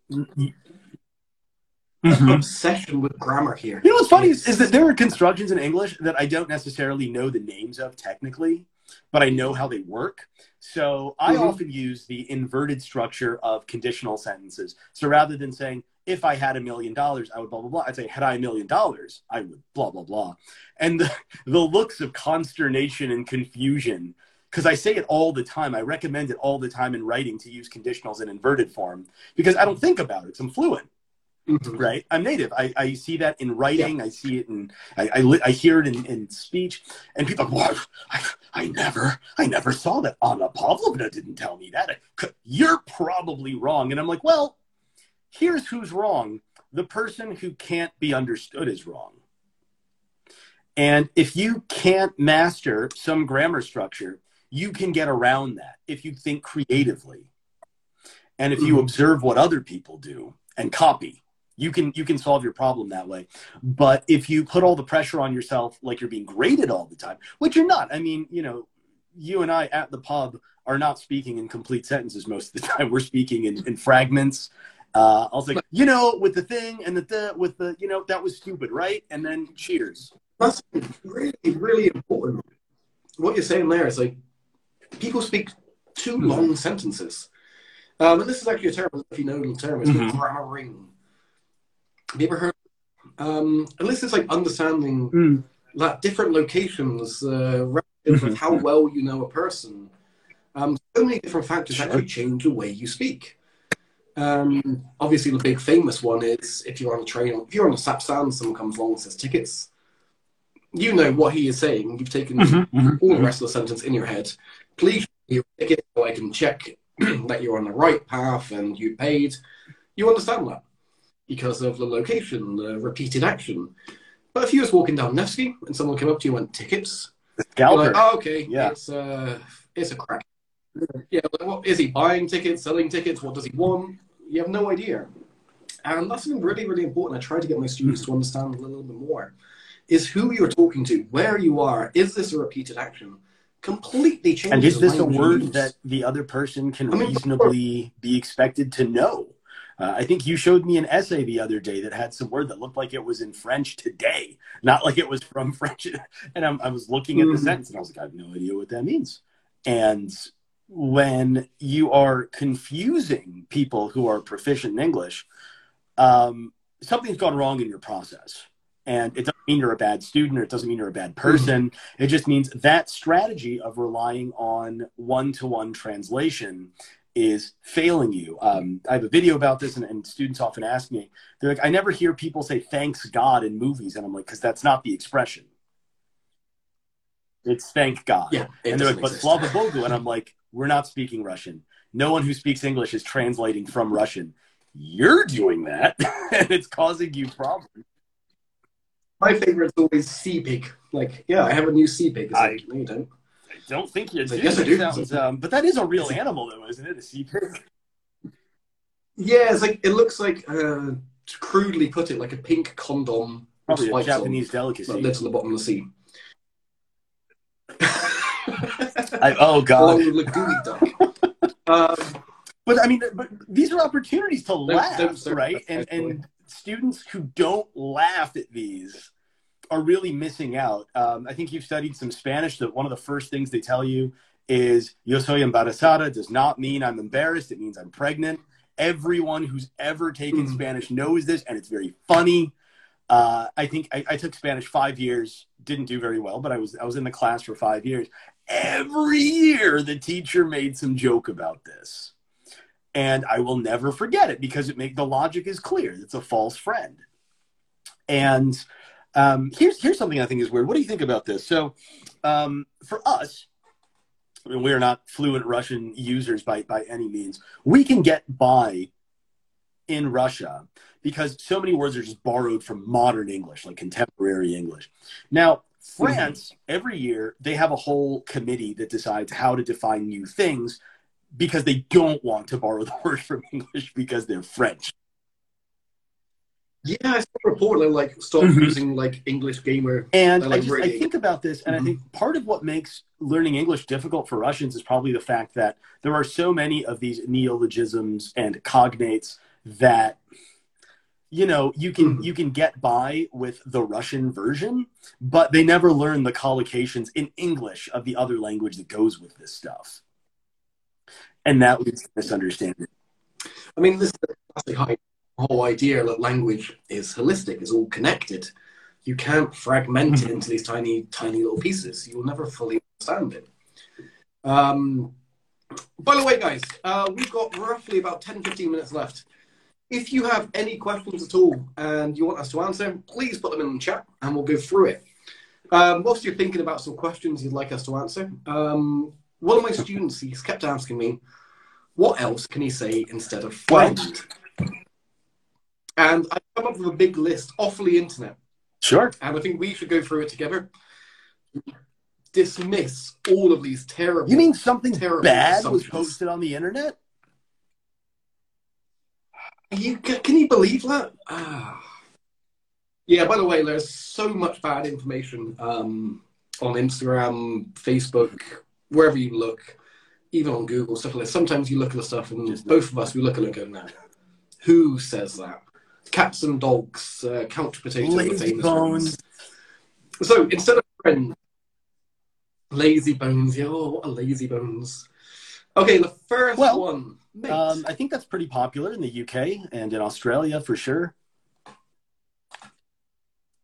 S1: mm-hmm. obsession with grammar here
S2: you know what's funny is, is that there are constructions in english that i don't necessarily know the names of technically but i know how they work so i mm-hmm. often use the inverted structure of conditional sentences so rather than saying if I had a million dollars, I would blah blah blah. I'd say, had I a million dollars, I would blah blah blah. And the, *laughs* the looks of consternation and confusion, because I say it all the time. I recommend it all the time in writing to use conditionals in inverted form because I don't think about it. I'm fluent. Mm-hmm. Right, I'm native. I, I see that in writing. Yeah. I see it in. I, I, I hear it in, in speech, and people. Well, I, I never, I never saw that. Anna Pavlovna didn't tell me that. You're probably wrong, and I'm like, well, here's who's wrong the person who can't be understood is wrong. And if you can't master some grammar structure, you can get around that if you think creatively. And if you mm-hmm. observe what other people do and copy, you can you can solve your problem that way. But if you put all the pressure on yourself like you're being graded all the time, which you're not. I mean, you know, you and I at the pub are not speaking in complete sentences most of the *laughs* time. We're speaking in, in fragments uh, I was like, you know, with the thing and the, the with the, you know, that was stupid, right? And then cheers.
S1: That's really, really important. What you're saying there is like, people speak too mm-hmm. long sentences. Um, and this is actually a term, if you know the term, it's mm-hmm. grammaring. Have you ever heard? Um, and this is like understanding mm. that different locations, uh, relative mm-hmm. with how well you know a person. Um, so many different factors sure. actually change the way you speak. Um, obviously, the big famous one is if you're on a train, if you're on a sap stand, someone comes along and says tickets. You know what he is saying. You've taken mm-hmm, mm-hmm, all the rest of the sentence in your head. Please your ticket so I can check *clears throat* that you're on the right path and you paid. You understand that because of the location, the repeated action. But if you was walking down Nevsky and someone came up to you and went tickets, like, oh, okay, yeah. it's, uh, it's a crack. Yeah, like, what, is he buying tickets, selling tickets? What does he want? you have no idea. And that's something really, really important. I try to get my students to understand a little bit more. Is who you're talking to, where you are, is this a repeated action? Completely changes.
S2: And is this a word that the other person can I mean, reasonably be expected to know? Uh, I think you showed me an essay the other day that had some word that looked like it was in French today, not like it was from *laughs* French. And I'm, i was looking at the mm-hmm. sentence and I was like, I have no idea what that means. And when you are confusing people who are proficient in English, um, something's gone wrong in your process. And it doesn't mean you're a bad student or it doesn't mean you're a bad person. Mm-hmm. It just means that strategy of relying on one to one translation is failing you. Um, I have a video about this, and, and, students often ask me, they're like, I never hear people say thanks God in movies. And I'm like, because that's not the expression. It's thank God.
S1: Yeah,
S2: and they're like, but Slava Bogu. And I'm like, we're not speaking Russian. No one who speaks English is translating from Russian. You're doing that, *laughs* and it's causing you problems.
S1: My favorite is always sea pig. Like, yeah, I have a new sea pig. I, like, no, you don't.
S2: Don't think you do. Yes, I do. Sounds, um, but that is a real animal, though, isn't it? A sea pig. *laughs*
S1: Yeah, it's like it looks like uh, crudely put it, like a pink condom.
S2: Probably a Japanese on, delicacy.
S1: That lives at the bottom of the sea.
S2: I, oh God. *laughs*
S1: um,
S2: but I mean, but these are opportunities to laugh, right? And and students who don't laugh at these are really missing out. Um, I think you've studied some Spanish. That one of the first things they tell you is yo soy embarazada does not mean I'm embarrassed. It means I'm pregnant. Everyone who's ever taken
S1: Mhm.
S2: Spanish knows this, and it's very funny. Uh, I think I, I took Spanish five years, didn't do very well, but I was I was in the class for five years. Every year, the teacher made some joke about this, and I will never forget it because it make the logic is clear. It's a false friend, and um, here's here's something I think is weird. What do you think about this? So, um, for us, I mean, we are not fluent Russian users by by any means. We can get by in Russia because so many words are just borrowed from modern English, like contemporary English. Now, France, every year, they have a whole committee that decides how to define new things because they don't want to borrow the *laughs* word from English because they're French.
S1: Yeah, I saw a report that like stop
S2: Mhm.
S1: using like English gamer.
S2: And
S1: They're
S2: I, just, I think about this, and
S1: Mhm.
S2: I think part of what makes learning English difficult for Russians is probably the fact that there are so many of these neologisms and cognates that you know you can
S1: Mhm.
S2: you can get by with the Russian version, but they never learn the collocations in English of the other language that goes with this stuff, and that leads to misunderstanding.
S1: I mean, this is the classic high- whole idea that language is holistic, is all connected. You can't fragment it into these tiny, tiny little pieces. You will never fully understand it. Um, by the way, guys, uh, we've got roughly about 10, 15 minutes left. If you have any questions at all and you want us to answer, please put them in the chat and we'll go through it. Um, whilst you're thinking about some questions you'd like us to answer, um, one of my students, he's kept asking me, what else can he say instead of friend? And I come up with a big list off the internet,
S2: Sure.
S1: and I think we should go through it together. Dismiss all of these terrible.
S2: You mean something
S1: Terrible
S2: bad was posted on the internet?
S1: You can, you believe that? Ah. Yeah. By the way, there's so much bad information um, on Instagram, Facebook, wherever you look, even on Google stuff like that. Sometimes you look at the stuff, and both of us we look at it and go, "No, who says that?" Cats and dogs, uh, couch potato, the
S2: Lazy
S1: famous
S2: bones.
S1: ones. So instead of friend, lazy bones. Yeah, oh, what a lazy bones. Okay, the first
S2: Well,
S1: one.
S2: Um, I think that's pretty popular in the UK and in Australia for sure.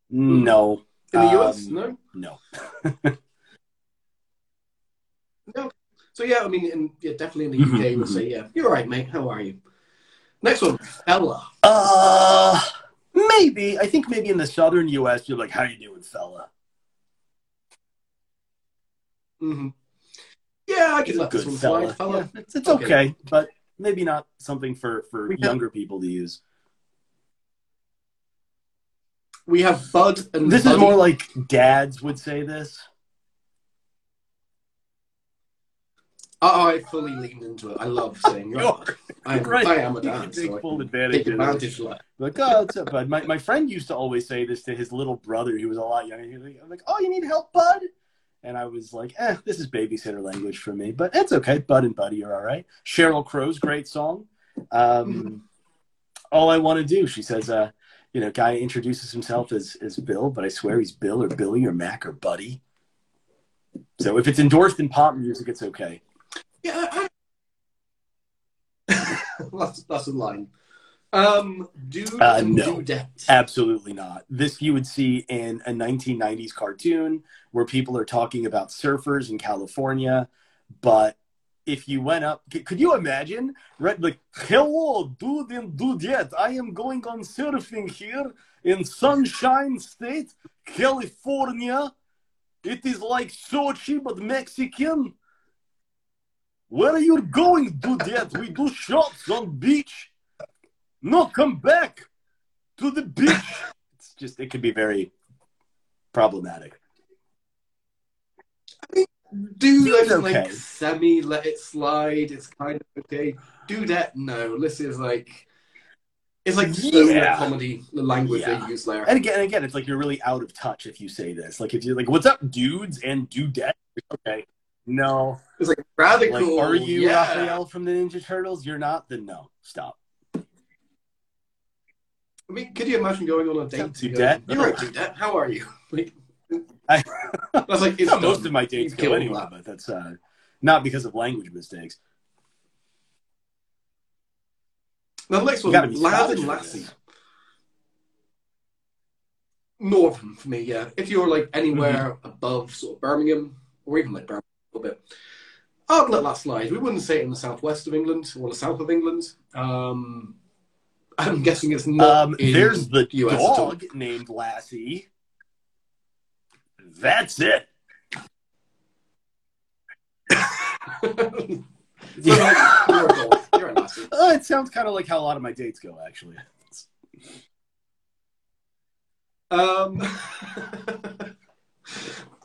S2: No,
S1: in the US,
S2: um,
S1: no. *laughs*
S2: no.
S1: So yeah, I mean, in, yeah, definitely in the *laughs* UK, we'll
S2: mhm.
S1: say, yeah, you're right, mate. How are you? Next one, fella.
S2: Uh, maybe. I think maybe in the southern US, you're like, "How you doing, fella?"
S1: Mm-hmm. Yeah, I could let this one
S2: fella.
S1: fella.
S2: Yeah, it's it's
S1: Okay.
S2: okay. but maybe not something for for
S1: We have-
S2: younger people to use.
S1: We have Bud and
S2: This is more like dads would say this.
S1: Oh, I fully leaned into it. I love saying,
S2: you're. *laughs*
S1: I am,
S2: Right.
S1: I am a dad,
S2: take
S1: so
S2: full advantage
S1: take
S2: of it.
S1: advantage of that.
S2: Like, oh, up, bud? My, my friend used to always say this to his little brother who was a lot younger. He was like, I'm like, oh, you need help, bud? And I was like, eh, this is babysitter language for me, but it's okay. Bud and Buddy are all right. Sheryl Crow's great song. Um, all I want to do, she says, uh, you know, guy introduces himself as, as Bill, but I swear he's Bill or Billy or Mac or Buddy. So if it's endorsed in pop music, it's okay.
S1: Yeah, I... that's, that's a line. Um, dude
S2: Uh, no.
S1: dudette.
S2: Absolutely not. This you would see in a 1990s cartoon where people are talking about surfers in California. But if you went up, could you imagine? Right, like, hello, dude and dudette. I am going on surfing here in Sunshine State, California. It is like Sochi, but Mexican. Where are you going, dudette? We do shots on beach. No, come back to the beach. it's just it could be very problematic.
S1: I
S2: Dude's
S1: can like
S2: okay.
S1: semi let it slide. It's kind of okay. Do that. no. This is like it's like
S2: Yeah.
S1: comedy, the language
S2: Yeah.
S1: they use there.
S2: And again, again, it's like you're really out of touch if you say this. Like if you're like, "What's up, dudes and dudette?" Okay, no.
S1: It's like rather
S2: Like, are you
S1: yeah.
S2: Raphael from the Ninja Turtles? You're not. Then no, stop.
S1: I mean, could you imagine going on a date? To
S2: Dudette?
S1: You're right, Dudette. How are you? Like, *laughs*
S2: I,
S1: was like
S2: That's how
S1: it's
S2: most of my dates go anyway,
S1: that.
S2: but that's uh, not because of language mistakes.
S1: The next one, lad and lassie. Northern for me, yeah. If you're like anywhere
S2: Mm-hmm.
S1: above sort of Birmingham, or even like Birmingham a little bit, I'd let that slide. We wouldn't say it in the southwest of England or the south of England. Um, I'm guessing it's not.
S2: Um, there's the
S1: US
S2: dog named Lassie. That's it.
S1: So, *laughs* like, you're a. You're. *laughs*
S2: Uh, it sounds kind of like how a lot of my dates go, actually.
S1: Um, *laughs*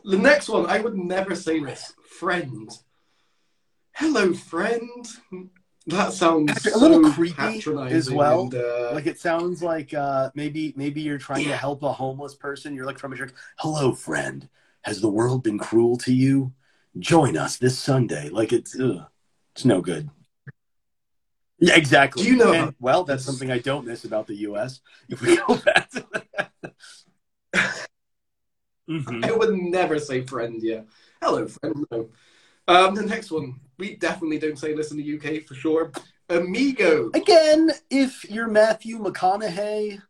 S1: the next one, I would never say this. Friend. Hello, friend. That sounds
S2: A little
S1: so
S2: creepy as well.
S1: and, uh,
S2: Like it sounds like uh, maybe maybe you're trying to help a homeless person. You're like from a church. Hello, friend. Has the world been cruel to you? Join us this Sunday. Like it's ugh, it's no good. Yeah, exactly.
S1: Do you know-
S2: And, well, that's something I don't miss about the U.S. If we go back to that. *laughs* Mhm.
S1: I would never say friend, yeah. Hello, friend. No. Um, the next one, we definitely don't say this in the UK for sure. Amigo.
S2: Again, if you're Matthew McConaughey,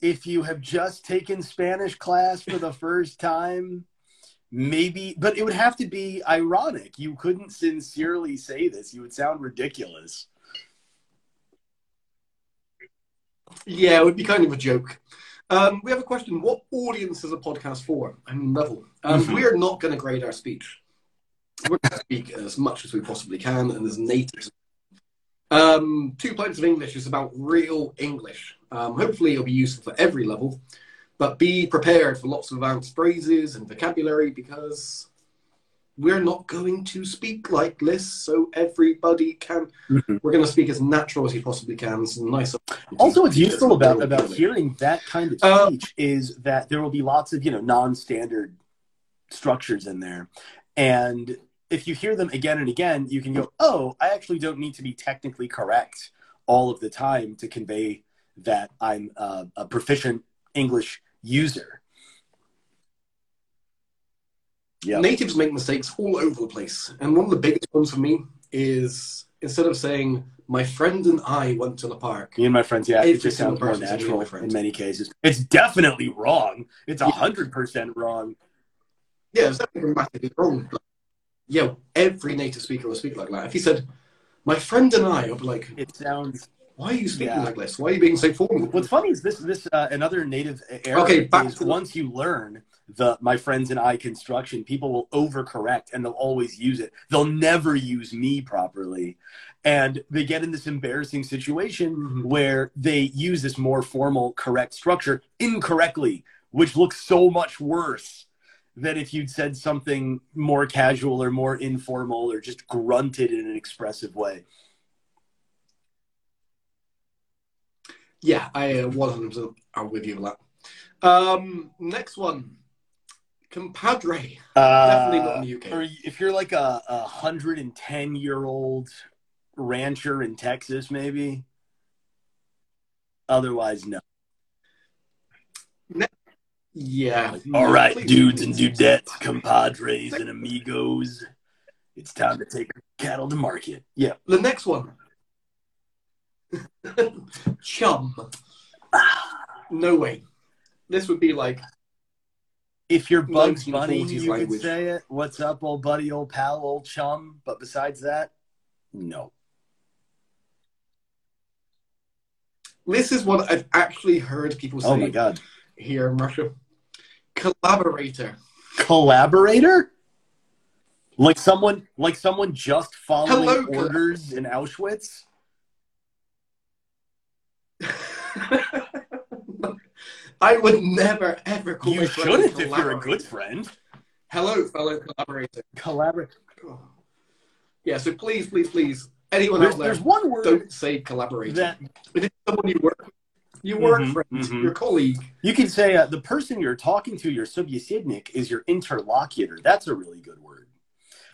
S2: if you have just taken Spanish class for the *laughs* first time, maybe, but it would have to be ironic. You couldn't sincerely say this. You would sound ridiculous.
S1: Yeah, it would be kind of a joke. Um, we have a question. What audience is a podcast for? I mean, level. Um,
S2: Mhm.
S1: We're not going to grade our speech. We're going to speak as much as we possibly can and as natives. Um, Two Pints of English is about real English. Um, hopefully, it'll be useful for every level, but be prepared for lots of advanced phrases and vocabulary because we're not going to speak like this, so everybody can.
S2: Mhm.
S1: We're going to speak as natural as you possibly can. So nice.
S2: Also, what's useful about about hearing that kind of
S1: Uh,
S2: speech is that there will be lots of you know non-standard structures in there, and if you hear them again and again, you can go, "Oh, I actually don't need to be technically correct all of the time to convey that I'm uh, a proficient English user." Yeah,
S1: Natives make mistakes all over the place. And one of the biggest ones for me is instead of saying, my friend and I went to the park,
S2: me and my friends, yeah, it just sounds more
S1: person said, "Me and
S2: natural in many cases. It's definitely wrong. It's a hundred percent wrong.
S1: yeah, it's definitely grammatically wrong. But yeah, every native speaker will speak like that. If he said, my friend and I, I'll be like,
S2: It sounds
S1: why are you speaking
S2: Yeah.
S1: like this? Why are you being so formal?
S2: What's funny is this this uh, another native error
S1: Okay, back
S2: is once you learn the my friends and I construction, people will overcorrect and they'll always use it. They'll never use me properly. And they get in this embarrassing situation
S1: Mhm.
S2: where they use this more formal correct structure incorrectly, which looks so much worse than if you'd said something more casual or more informal or just grunted in an expressive way.
S1: Yeah, I uh, 100% are with you on that. Um, next one, compadre. Definitely not in the UK.
S2: Uh, Or if you're like a, a hundred and ten year old rancher in Texas, maybe. Otherwise, no.
S1: Yeah.
S2: All right,
S1: Please-
S2: dudes and dudettes, compadres and amigos. It's time to take cattle to market. Yeah.
S1: The next one. *laughs* Chum. *sighs* No way. This would be like,
S2: If you're Bugs Bunny, you
S1: language.
S2: could say it. What's up, old buddy, old pal, old chum? But besides that, no.
S1: this is what I've actually heard people say
S2: Oh my god.
S1: here in Russia. Collaborator.
S2: Collaborator? Like someone like someone just following
S1: Hello,
S2: orders in Auschwitz? *laughs*
S1: I would never ever call
S2: You
S1: my friend
S2: shouldn't if you're a good friend.
S1: Hello, fellow collaborator.
S2: Collaborate.
S1: Oh. Yeah, so please, please, please, anyone
S2: There's,
S1: out there,
S2: there's one word
S1: don't say collaborator.
S2: that
S1: If it's someone you work with, your work
S2: Mhm,
S1: friend,
S2: mhm.
S1: your colleague,
S2: you can say uh, the person you're talking to, your subyesednik, is your interlocutor. That's a really good word.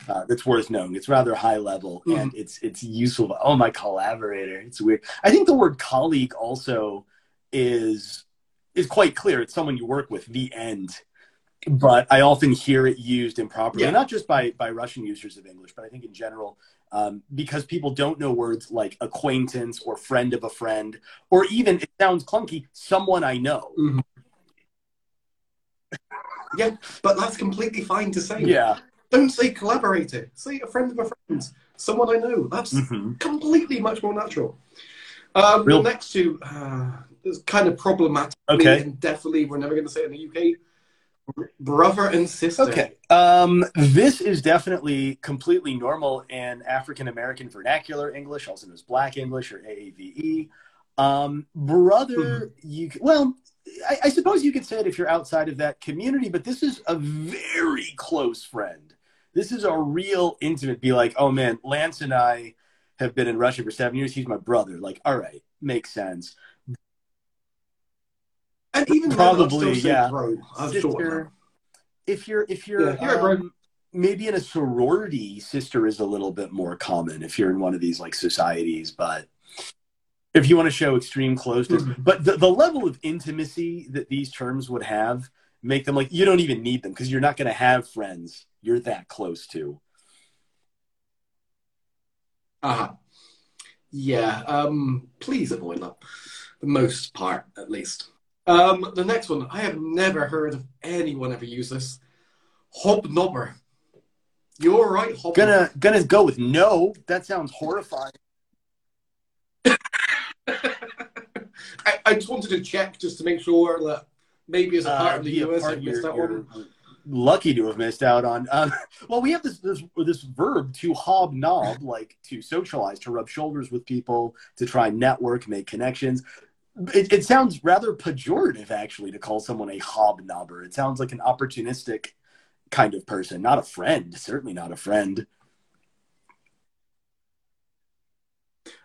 S2: Uh, that's worth knowing. It's rather high level
S1: Mhm.
S2: and it's it's useful. Oh, my collaborator. It's weird. I think the word colleague also is is quite clear. It's someone you work with. The end. but I often hear it used improperly,
S1: Yeah.
S2: not just by by Russian users of English, but I think in general, um, because people don't know words like acquaintance or friend of a friend, or even it sounds clunky, someone I know. *laughs*
S1: Yeah, but that's completely fine to say.
S2: Yeah.
S1: Don't say collaborator. Say a friend of a friend. Someone I know. That's
S2: Mhm.
S1: completely much more natural. Um,
S2: Real-
S1: next two uh, is kind of problematic.
S2: Okay.
S1: And definitely, we're never going to say it in the UK. Brother and sister.
S2: Okay. Um, this is definitely completely normal in African American vernacular English, also known as Black English or AAVE. Um, brother, you c- well, I, I suppose you could say it if you're outside of that community, but this is a very close friend. This is a real intimate. Be like, oh man, Lance and I have been in Russia for seven years. He's my brother. Like, all right, makes sense.
S1: And even
S2: Probably,
S1: I'd still say
S2: yeah.
S1: bro. I'm sure.
S2: sister, if you're if you're
S1: Yeah, you're a bro.
S2: um, maybe in a sorority, sister is a little bit more common if you're in one of these like societies, but if you want to show extreme closeness,
S1: Mhm.
S2: but the, the level of intimacy that these terms would have make them like you don't even need them because you're not going to have friends you're that close to.
S1: Uh-huh. Yeah, um, please avoid that. The most part, at least. Um, the next one, I have never heard of anyone ever use this. Hobnobber. You're right, hobnobber.
S2: Gonna gonna go with no. That sounds horrifying. *laughs*
S1: I, I just wanted to check just to make sure that maybe as a part
S2: Uh,
S1: of the US I missed that one.
S2: lucky to have missed out on. Um, *laughs* well, we have this, this this verb to hobnob, like to socialize, to rub shoulders with people, to try network, make connections. It, it sounds rather pejorative, actually, to call someone a hobnobber. It sounds like an opportunistic kind of person, not a friend. Certainly not a friend.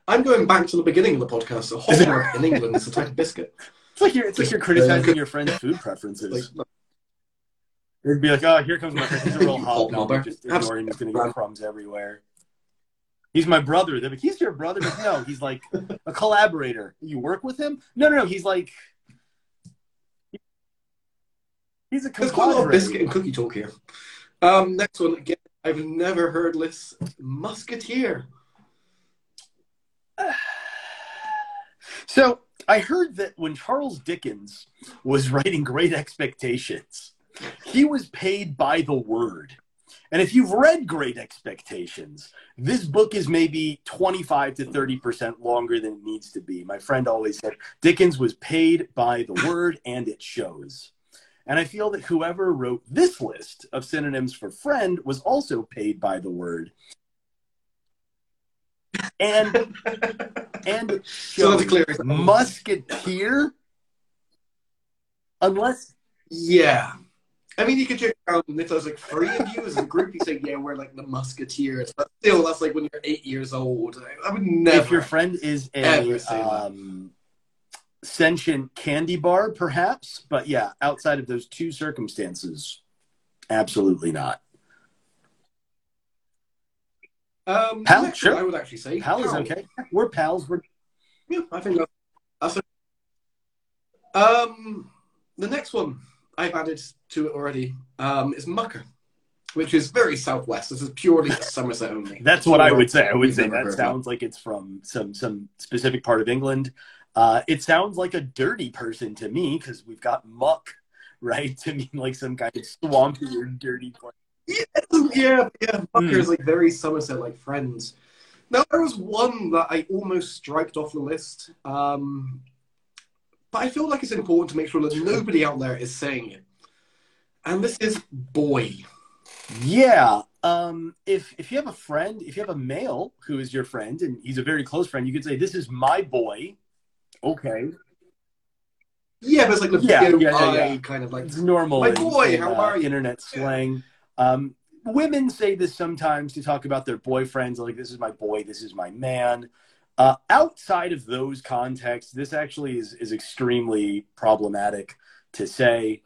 S1: I'm going back to the beginning of the podcast. A *laughs* hobnob in England is a type of biscuit.
S2: It's like you're it's like you're criticizing your friend's food preferences.
S1: Like,
S2: It'd be like, oh, here comes my friend. He's a real *laughs* hobnobber. Just ignoring. He's going to get crumbs everywhere. He's my brother. They're like, he's your brother? But no, he's like a collaborator. You work with him? No, no, no. He's like, he's a
S1: There's quite a lot of biscuit and cookie talk here. Um, next one, again, I've never heard this. Musketeer. *sighs*
S2: So I heard that when Charles Dickens was writing Great Expectations, he was paid by the word. And if you've read Great Expectations, this book is maybe 25 to 30% longer than it needs to be. My friend always said Dickens was paid by the word, *laughs* and it shows. And I feel that whoever wrote this list of synonyms for friend was also paid by the word. And and *laughs*
S1: So clear.
S2: musketeer unless
S1: Yeah. I mean, you could check out if there's like three of you as a group, you say, yeah, we're like the Musketeers. But still, that's like when you're eight years old. I would never.
S2: if your friend is a
S1: ever say that.
S2: um, sentient candy bar perhaps but yeah outside of those two circumstances absolutely not
S1: um,
S2: Pal,
S1: next
S2: sure.
S1: I would actually say.
S2: pal is okay we're pals we're
S1: Yeah, I think that's, that's a, um the next one I've added to it already um, is mucker, which is very southwest. This is purely Somerset only. *laughs*
S2: That's what I would say. I would say that sounds like it's from some some specific part of England. Uh, it sounds like a dirty person to me because we've got muck, *laughs* right? To mean like some kind of swampy or dirty place.
S1: yeah, yeah. Mucker
S2: Hmm.
S1: is like very Somerset like friends. Now there was one that I almost striped off the list, um, but I feel like it's important to make sure that nobody out there is saying it. And this is boy.
S2: Yeah. Um, if if you have a friend, if you have a male who is your friend and he's a very close friend, you could say, "This is my boy." Okay,
S1: Yeah, but it's like the
S2: Yeah, yeah, yeah, yeah.
S1: kind of like
S2: it's normal.
S1: My
S2: in-
S1: boy,
S2: in,
S1: how
S2: uh,
S1: are you?
S2: Internet slang. Um, women say this sometimes to talk about their boyfriends, like "This is my boy. This is my man." Uh, outside of those contexts, this actually is is extremely problematic to say.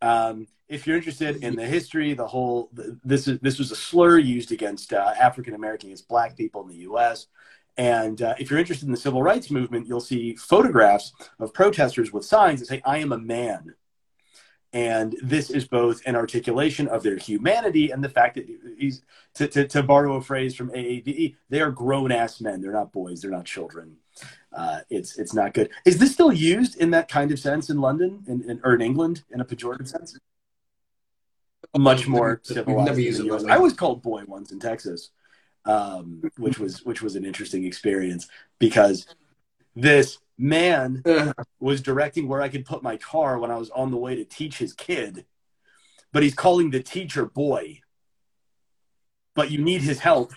S2: Um, if you're interested in the history, the whole this is this was a slur used against uh, African American, against Black people in the U.S. And uh, if you're interested in the civil rights movement, you'll see photographs of protesters with signs that say "I am a man." And this is both an articulation of their humanity and the fact that he's, to, to, to borrow a phrase from AAVE, they are grown ass men. They're not boys, they're not children. Uh, it's, it's not good. Is this still used in that kind of sense in London in, in, or in England in a pejorative sense? Much more civilized.
S1: never it.
S2: I was called boy once in Texas, um, which was which was an interesting experience because this man
S1: Uh,
S2: was directing where I could put my car when I was on the way to teach his kid, but he's calling the teacher boy. But you need his help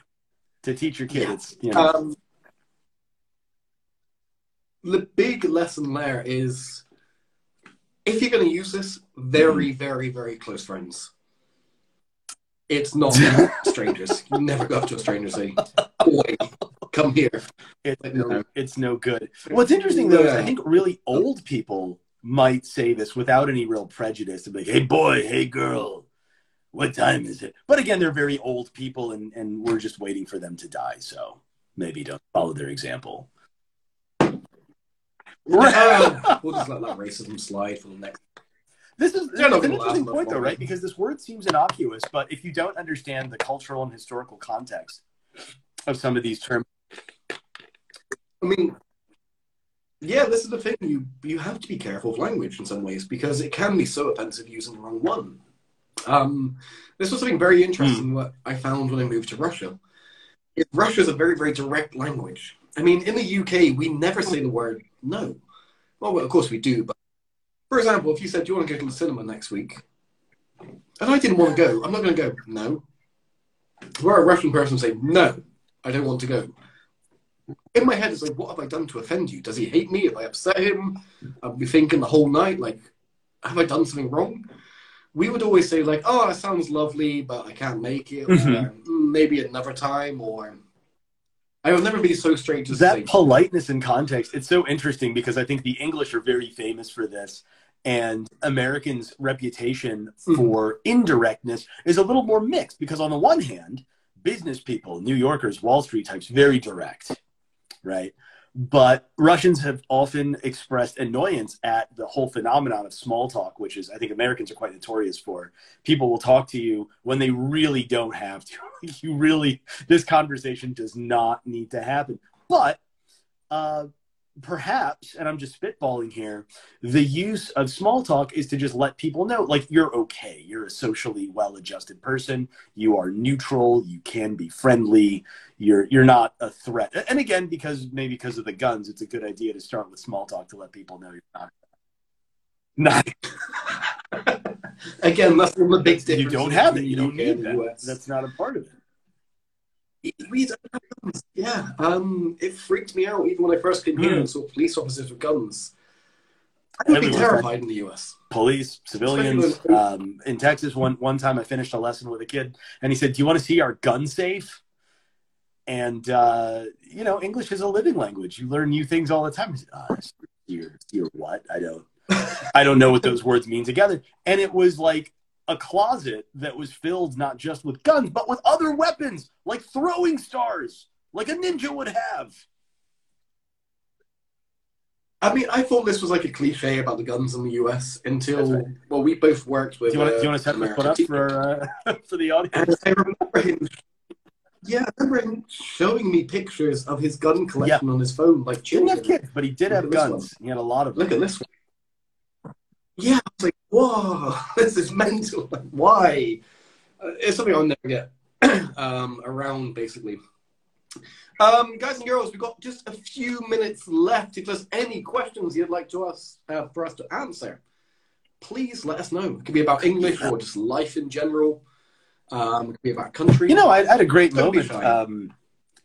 S2: to teach your kids.
S1: Yeah.
S2: You know,
S1: um, the big lesson there is if you're going to use this, very, very, very close friends. It's not *laughs* strangers. You never go up to a stranger and say, "Boy, come here."
S2: it's,
S1: like, no.
S2: it's no good. What's interesting though is I think really old people might say this without any real prejudice. They'd be like, "Hey boy, hey girl, what time is it?" But again, they're very old people, and and we're just waiting for them to die. So maybe don't follow their example.
S1: Um, we'll just let that racism slide for the next.
S2: This is an interesting point, though, right? Because this word seems innocuous, but if you don't understand the cultural and historical context of some of these terms,
S1: I mean, yeah, this is the thing. You you have to be careful of language in some ways because it can be so offensive using the wrong one. Um, this was something very interesting what I found when I moved to Russia. Russia is a very very direct language. I mean, in the UK, we never say the word no. Well, well, of course we do, but for example, if you said, "Do you want to go to the cinema next week?" and I didn't want to go, I'm not going to go. No. Where a Russian person say, "No, I don't want to go." In my head, it's like, what have I done to offend you? Does he hate me? Have I upset him? I'll be thinking the whole night, like, have I done something wrong? We would always say, like, oh, that sounds lovely, but I can't make it. Or,
S2: Mhm.
S1: "Mm, maybe another time. Or I would never be so straight to
S2: that
S1: say,
S2: politeness and context it's so interesting because i think the english are very famous for this and americans reputation
S1: Mhm.
S2: for indirectness is a little more mixed because on the one hand business people new yorkers wall street types very direct right? But russians have often expressed annoyance at the whole phenomenon of small talk which is i think americans are quite notorious for. People will talk to you when they really don't have to. *laughs* You really this conversation does not need to happen. But uh, perhaps, and I'm just spitballing here, the use of small talk is to just let people know, like, you're okay. You're a socially well adjusted person. You are neutral. You can be friendly. You're, you're not a threat. And again, because maybe because of the guns, it's a good idea to start with small talk to let people know you're not. *laughs* Not,
S1: again, that's the big differences.
S2: you don't have it. You don't need that. That's not a part of it.
S1: We don't have guns. Yeah, um, it freaked me out even when I first came here
S2: Hmm.
S1: and saw police officers with guns. I would be terrified in the US.
S2: police, civilians. Um, in Texas, one one time I finished a lesson with a kid, and he said, "Do you want to see our gun safe?" And uh, you know, English is a living language. You learn new things all the time. I said, uh, "Your your what? I don't, I don't know what those words mean together." And it was like a closet that was filled not just with guns, but with other weapons, like throwing stars, like a ninja would have.
S1: I mean, I thought this was like a cliche about the guns in the US until
S2: right.
S1: well, we both worked with.
S2: Do you want to,
S1: uh,
S2: do you want to set this
S1: American
S2: up for uh, *laughs* for the audience?
S1: And I remember him. Yeah, I remember him showing me pictures of his gun collection on his phone, like
S2: Didn't have kids, but he did
S1: Look
S2: have guns. He had a lot of them.
S1: Look at this one. Yeah, I was like, whoa, *laughs* this is mental. Like, why? It's something I'll never get *clears throat* um, around, basically. Um, guys and girls, we've got just a few minutes left. If there's any questions you'd like to us uh, for us to answer, please let us know. It could be about English or just life in general. Um, it could be about country.
S2: You know, I, I had a great moment um,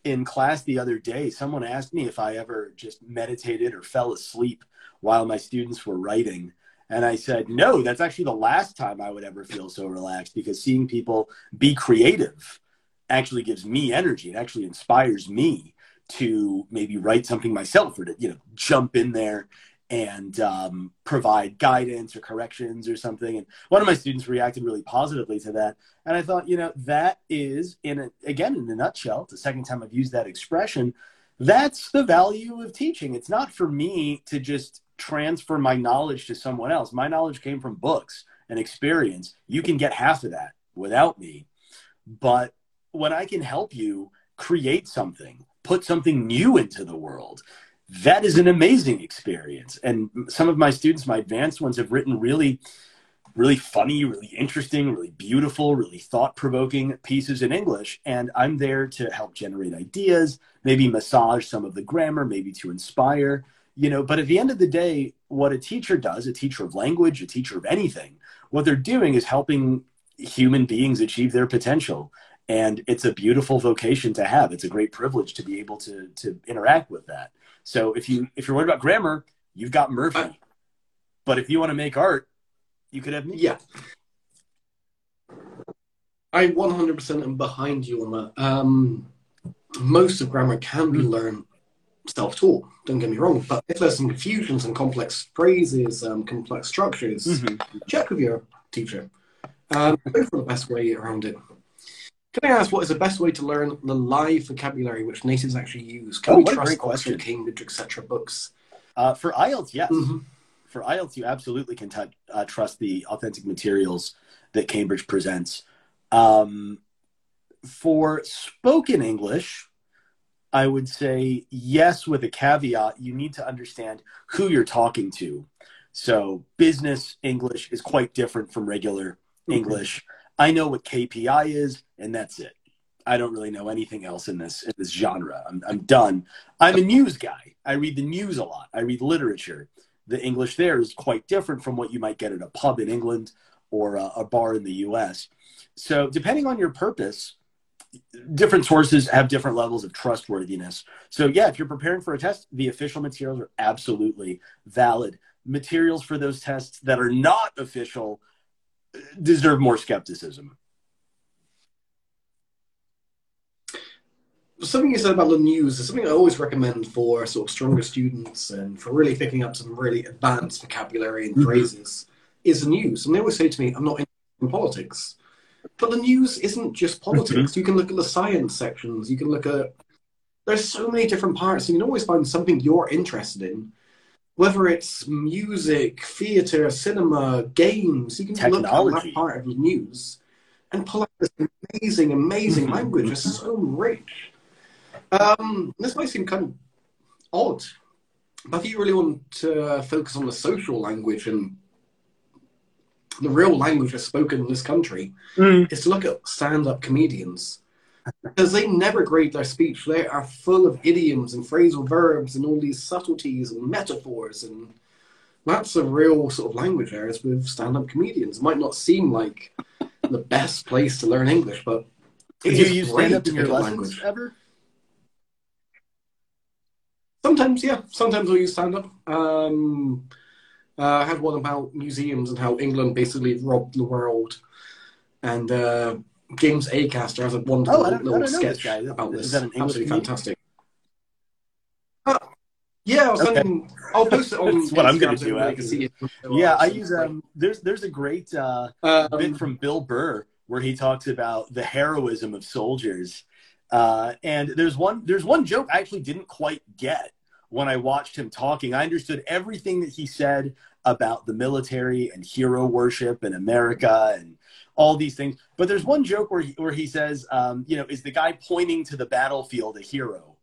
S2: in class the other day. Someone asked me if I ever just meditated or fell asleep while my students were writing. And I said, no, that's actually the last time I would ever feel so relaxed because seeing people be creative actually gives me energy. It actually inspires me to maybe write something myself or to, you know, jump in there and um, provide guidance or corrections or something. And one of my students reacted really positively to that. And I thought, you know, that is in a, again in a nutshell. The second time I've used that expression, that's the value of teaching. It's not for me to just transfer my knowledge to someone else. My knowledge came from books and experience, you can get half of that without me. But when I can help you create something, put something new into the world, that is an amazing experience. And some of my students, my advanced ones, have written really, really funny, really interesting, really beautiful, really thought provoking pieces in English. And I'm there to help generate ideas, maybe massage some of the grammar, maybe to inspire, you know. But at the end of the day, what a teacher does, a teacher of language, a teacher of anything, what they're doing is helping human beings achieve their potential. And it's a beautiful vocation to have. It's a great privilege to be able to to interact with that. So if you if you're worried about grammar you've got murphy. Uh, but if you want to make art you could have me.
S1: Yeah. I 100% am behind you on that. Um, most of grammar can be mm-hmm. Learned self-taught don't get me wrong but if there's some confusions and complex phrases um, complex structures mm-hmm. check with your teacher um, go for the best way around it can I ask what is the best way to learn the live vocabulary which natives actually use? Can
S2: oh,
S1: we
S2: trust Oxford,
S1: Cambridge, etc. books?
S2: Uh, for IELTS, yes. Mm-hmm. For IELTS, you absolutely can t- uh, trust the authentic materials that Cambridge presents. Um, for spoken English, I would say yes, with a caveat. You need to understand who you're talking to. So, business English is quite different from regular mm-hmm. English. I know what KPI is, and that's it. I don't really know anything else in this in this genre. I'm I'm done. I'm a news guy. I read the news a lot. I read literature. The English there is quite different from what you might get at a pub in England or a, a bar in the U.S. So depending on your purpose, different sources have different levels of trustworthiness. So yeah, if you're preparing for a test, the official materials are absolutely valid. Materials for those tests that are not official deserve more skepticism.
S1: Something you said about the news is something I always recommend for sort of stronger students and for really picking up some really advanced vocabulary and mm-hmm. phrases is the news. And they always say to me, I'm not in politics. But the news isn't just mm-hmm. politics. Mm-hmm. You can look at the science sections, you can look at there's so many different parts. You can always find something you're interested in whether it's music, theatre, cinema, games, you can Technology. look at that part of the news and pull out this amazing, amazing mm-hmm. language. It's so rich. Um, this might seem kind of odd, but if you really want to focus on the social language and the real language that's spoken in this country, mm. is to look at stand-up comedians because they never grade their speech. They are full of idioms and phrasal verbs and all these subtleties and metaphors, and that's a real sort of language there. Is with stand-up comedians. It might not seem like the best place to learn English, but
S2: did you use stand-up in your lessons language. ever?
S1: Sometimes, yeah. Sometimes we use stand-up. Um, uh, I had one about museums and how England basically robbed the world, and. Uh, James Acaster has a wonderful oh, little sketch this about this. Is that an English Absolutely fantastic. Uh, yeah, I was okay. thinking, I'll post it on. *laughs*
S2: That's what I'm going to do. Yeah, I use um. There's there's a great uh, um, bit from Bill Burr where he talks about the heroism of soldiers, uh, and there's one there's one joke I actually didn't quite get when I watched him talking. I understood everything that he said about the military and hero worship and America and all these things. But there's one joke where he, where he says, um, you know, is the guy pointing to the battlefield a hero?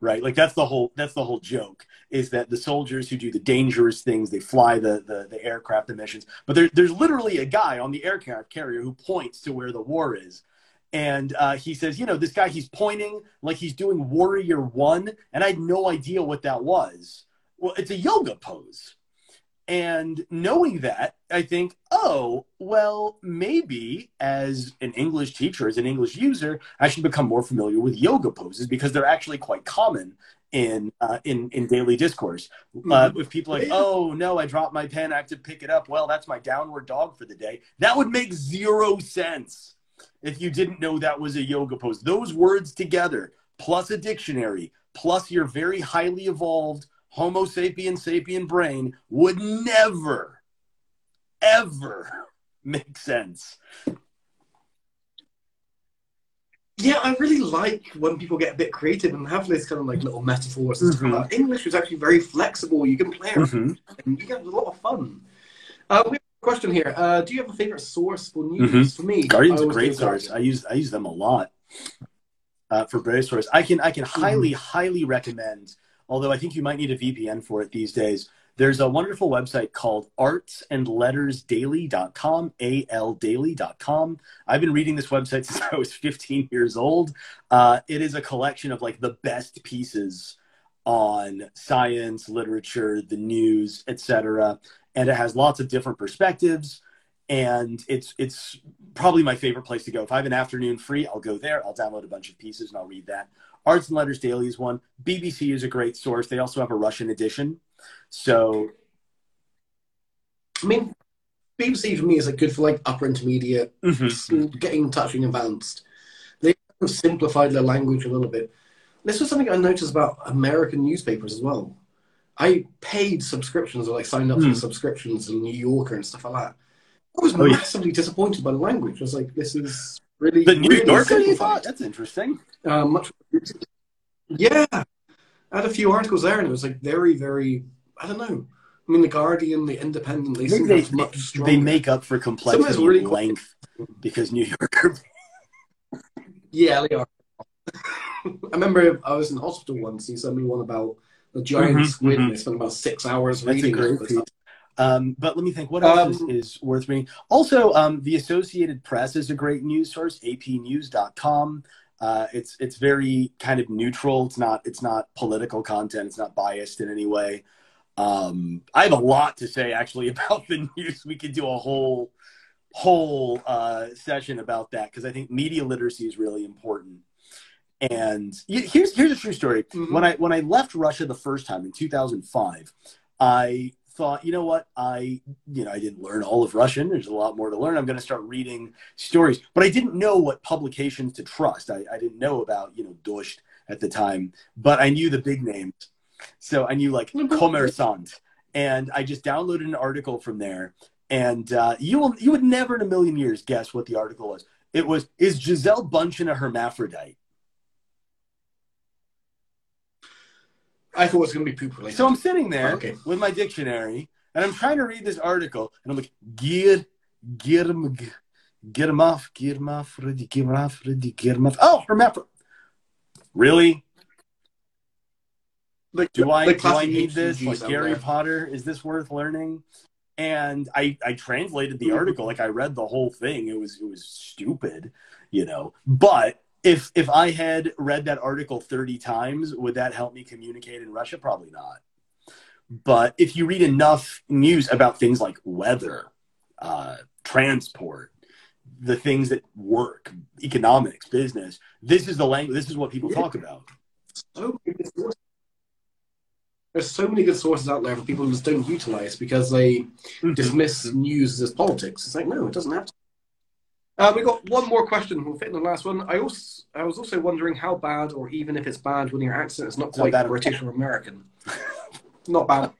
S2: Right, like that's the whole that's the whole joke is that the soldiers who do the dangerous things they fly the the, the aircraft emissions, but there, there's literally a guy on the aircraft carrier who points to where the war is, and uh, he says, you know, this guy he's pointing like he's doing Warrior One, and I had no idea what that was. Well, it's a yoga pose and knowing that, I think, oh, well, maybe as an English teacher, as an English user, I should become more familiar with yoga poses because they're actually quite common in uh, in in daily discourse. Mm-hmm. Uh, if people like, oh no, I dropped my pen, I have to pick it up. Well, that's my downward dog for the day. That would make zero sense if you didn't know that was a yoga pose. Those words together, plus a dictionary, plus your very highly evolved Homo sapien sapien brain would never, ever make sense.
S1: Yeah, I really like when people get a bit creative and have this kind of like little metaphors and mm-hmm. English is actually very flexible. You can play mm-hmm. and you get a lot of fun. Uh, we have a question here. Uh, do you have a favorite source for news? For me,
S2: Guardian's
S1: I
S2: a
S1: always
S2: great source. I use I use them a lot uh, for various sources. I can I can highly highly recommend. Although I think you might need a VPN for it these days. There's a wonderful website called artsandlettersdaily.com, A-L-daily.com. I've been reading this website *laughs* since I was 15 years old. Uh, it is a collection of like the best pieces on science, literature, the news, etc. And it has lots of different perspectives. And it's it's probably my favorite place to go. If I have an afternoon free, I'll go there. I'll download a bunch of pieces and I'll read that. Arts and Letters Daily is one. BBC is a great source. They also have a Russian edition. So
S1: I mean, BBC for me is like good for like upper intermediate, getting touching advanced. They have simplified their language a little bit. This was something I noticed about American newspapers as well. I paid subscriptions or like signed up
S2: Hmm.
S1: for subscriptions in New Yorker and stuff like that. I was
S2: Oh, yeah.
S1: massively disappointed by the language. I was like, this is really
S2: the New
S1: really
S2: Yorker, you thought? That's interesting.
S1: Uh, much. Yeah, I had a few articles there, and it was like very, very. I don't know. I mean, the Guardian, the Independent, they seem
S2: They,
S1: much stronger.
S2: they make up for complexity
S1: Some really
S2: and
S1: cool.
S2: length because New Yorker. *laughs*
S1: Yeah, they are. *laughs* I remember I was in hospital once. He sent me one about the giant
S2: Mhm,
S1: squid.
S2: mhm.
S1: and I spent about six hours
S2: That's
S1: reading it.
S2: Um, but let me think. What else
S1: Um,
S2: is, is worth reading? Also, um, the Associated Press is a great news source. APNews.com. Uh, it's it's very kind of neutral. It's not it's not political content. It's not biased in any way. Um, I have a lot to say actually *laughs* about the news. We could do a whole whole uh, session about that because I think media literacy is really important. And here's here's a true story.
S1: Mhm.
S2: When I when I left Russia the first time in 2005, I thought, you know what, I you know I didn't learn all of Russian. There's a lot more to learn. I'm going to start reading stories, but I didn't know what publications to trust. I, I didn't know about you know Dost at the time, but I knew the big names. So I knew like
S1: Mhm.
S2: Kommersant, and I just downloaded an article from there. And uh, you will you would never in a million years guess what the article was. It was is Gisele Bündchen a hermaphrodite?
S1: I thought it was going to be poop related.
S2: So I'm sitting there
S1: Okay.
S2: with my dictionary, and I'm trying to read this article, and I'm like, "Gir, girm, girm off, girm off, ready, girm off, ready, girm off." Oh, hermaphrodite. Really?
S1: Like,
S2: Do I
S1: like
S2: do I need this? Like
S1: out
S2: Gary. Potter? Is this worth learning? And I I translated the
S1: Mhm.
S2: article, like I read the whole thing. It was it was stupid, you know. But if if I had read that article 30 times, would that help me communicate in Russia? Probably not. But if you read enough news about things like weather, uh, transport, the things that work, economics, business, this is the language. This is what people
S1: Yeah.
S2: talk about.
S1: so many good sources. There's so many good sources out there for people who just don't utilize because they dismiss news as politics. It's like, no, it doesn't have to. Uh, we got one more question. We'll fit in the last one. I also, I was also wondering how bad, or even if it's bad, when your accent is not
S2: not
S1: quite
S2: bad
S1: British or American. not bad.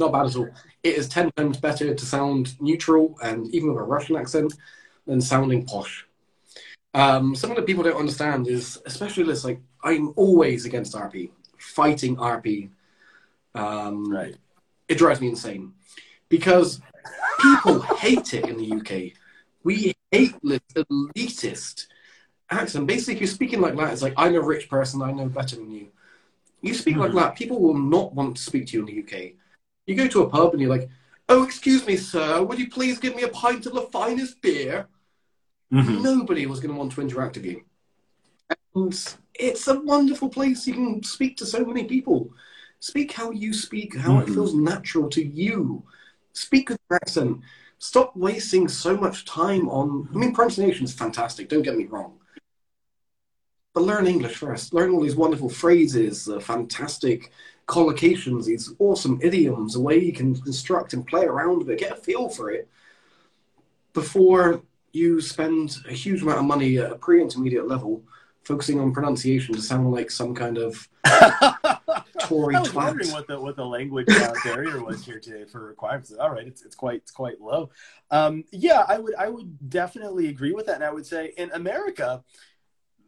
S1: Not bad at all. It is ten times better to sound neutral and even with a Russian accent than sounding posh. Um, something that people don't understand is, especially this, like I'm always against RP, fighting RP. Um,
S2: Right.
S1: it drives me insane because people hate it in the UK. We hate this elitist accent. Basically, if you're speaking like that, it's like I'm a rich person, I know better than you. You speak like
S2: Mhm.
S1: that, people will not want to speak to you in the UK. You go to a pub and you're like, "Oh, excuse me, sir, would you please give me a pint of the finest beer?"
S2: Mhm.
S1: Nobody was going to want to interact with you. And it's a wonderful place. You can speak to so many people. Speak how you speak, how it
S2: Mhm.
S1: feels natural to you. Speak with your accent. Stop wasting so much time on. I mean, pronunciation is fantastic, don't get me wrong. But learn English first. Learn all these wonderful phrases, uh, fantastic collocations, these awesome idioms, a way you can construct and play around with it. Get a feel for it before you spend a huge amount of money at a pre-intermediate level focusing on pronunciation to sound like some kind of *laughs* Tory
S2: I was wondering what the what the language uh, barrier was here today for requirements. All right, it's it's quite it's quite low. Um, yeah, I would I would definitely agree with that, and I would say in America,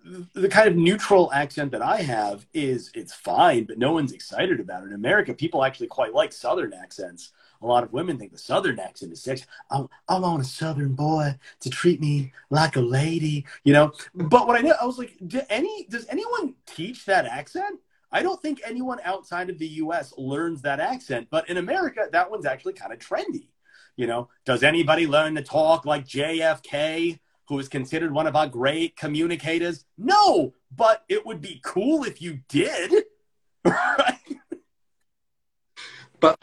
S2: the, the kind of neutral accent that I have is it's fine, but no one's excited about it. In America, people actually quite like Southern accents. A a lot of women think the Southern accent is sexy. I, I want a Southern boy to treat me like a lady, you know. But what I know, I was like, do any does anyone teach that accent? I don't think anyone outside of the U.S. learns that accent, but in America, that one's actually kind of trendy. You know, does anybody learn to talk like JFK? who is considered one of our great communicators? No, but it would be cool if you did. *laughs* right?
S1: But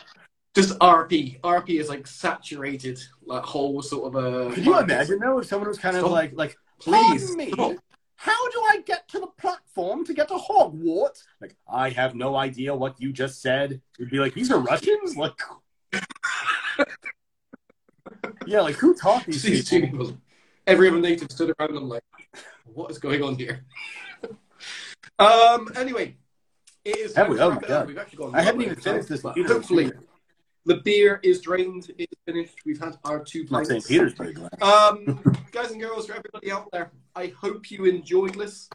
S1: just RP. RP is like saturated, like whole sort of uh, a.
S2: Can you imagine though if someone was kind of
S1: Stop.
S2: like, like,
S1: Please,
S2: me,
S1: stop."
S2: How do I get to the platform to get to Hogwarts? Like, I have no idea what you just said. You'd be like, these are Russians? Like, *laughs* yeah, like who taught these
S1: These
S2: people?
S1: Every other native stood around them like, what is going on here? *laughs* um. Anyway, it is.
S2: Have we? Oh my God.
S1: We've actually gone
S2: I haven't even finished this.
S1: Hopefully, the beer is drained. It's finished. We've had our two pints.
S2: St. Petersburg.
S1: Um, *laughs* guys and girls, for everybody out there, I hope you enjoyed this.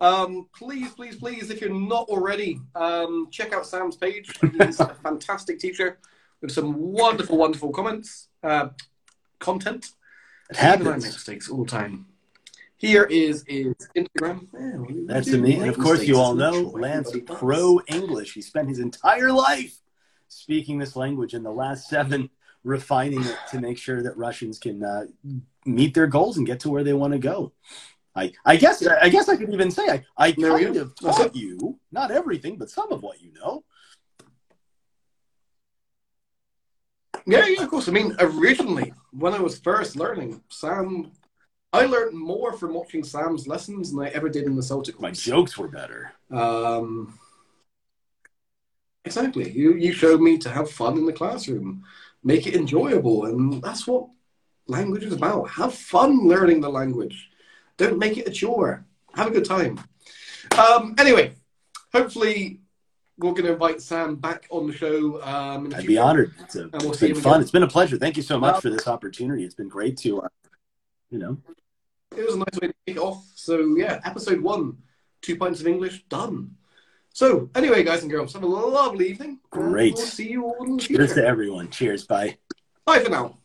S1: Um, please, please, please, if you're not already, um, check out Sam's page. He's a *laughs* fantastic teacher with some wonderful, wonderful comments, uh, content.
S2: It
S1: Even I make
S2: happens.
S1: mistakes all the time. Here is his Instagram. We
S2: That's me. And of course, you all know. Lance Pro English. He spent his entire life speaking this language, and the last seven refining it to make sure that Russians can uh, meet their goals and get to where they want to go. I, I guess I guess I could even say I, I kind of taught you not everything, but some of what you know.
S1: Yeah, yeah, of course. I mean, originally, when I was first learning, Sam, I learned more from watching Sam's lessons than I ever did in the CELTA
S2: My jokes were better.
S1: Um, exactly. You you showed me to have fun in the classroom, make it enjoyable, and that's what language is about. Have fun learning the language. Don't make it a chore. Have a good time. Um, anyway, hopefully we're going to invite Sam back on the show. Um,
S2: I'd be honored. It's, a,
S1: we'll
S2: it's been fun.
S1: again.
S2: It's been a pleasure. Thank you so much
S1: Well-
S2: for this opportunity. It's been great to, uh, you know,
S1: It was a nice way to kick off. So yeah, episode one, two pints of English done. So anyway, guys and girls, have a lovely evening.
S2: Great.
S1: We'll see you all in the
S2: cheers
S1: future.
S2: to everyone. Cheers. Bye.
S1: Bye for now.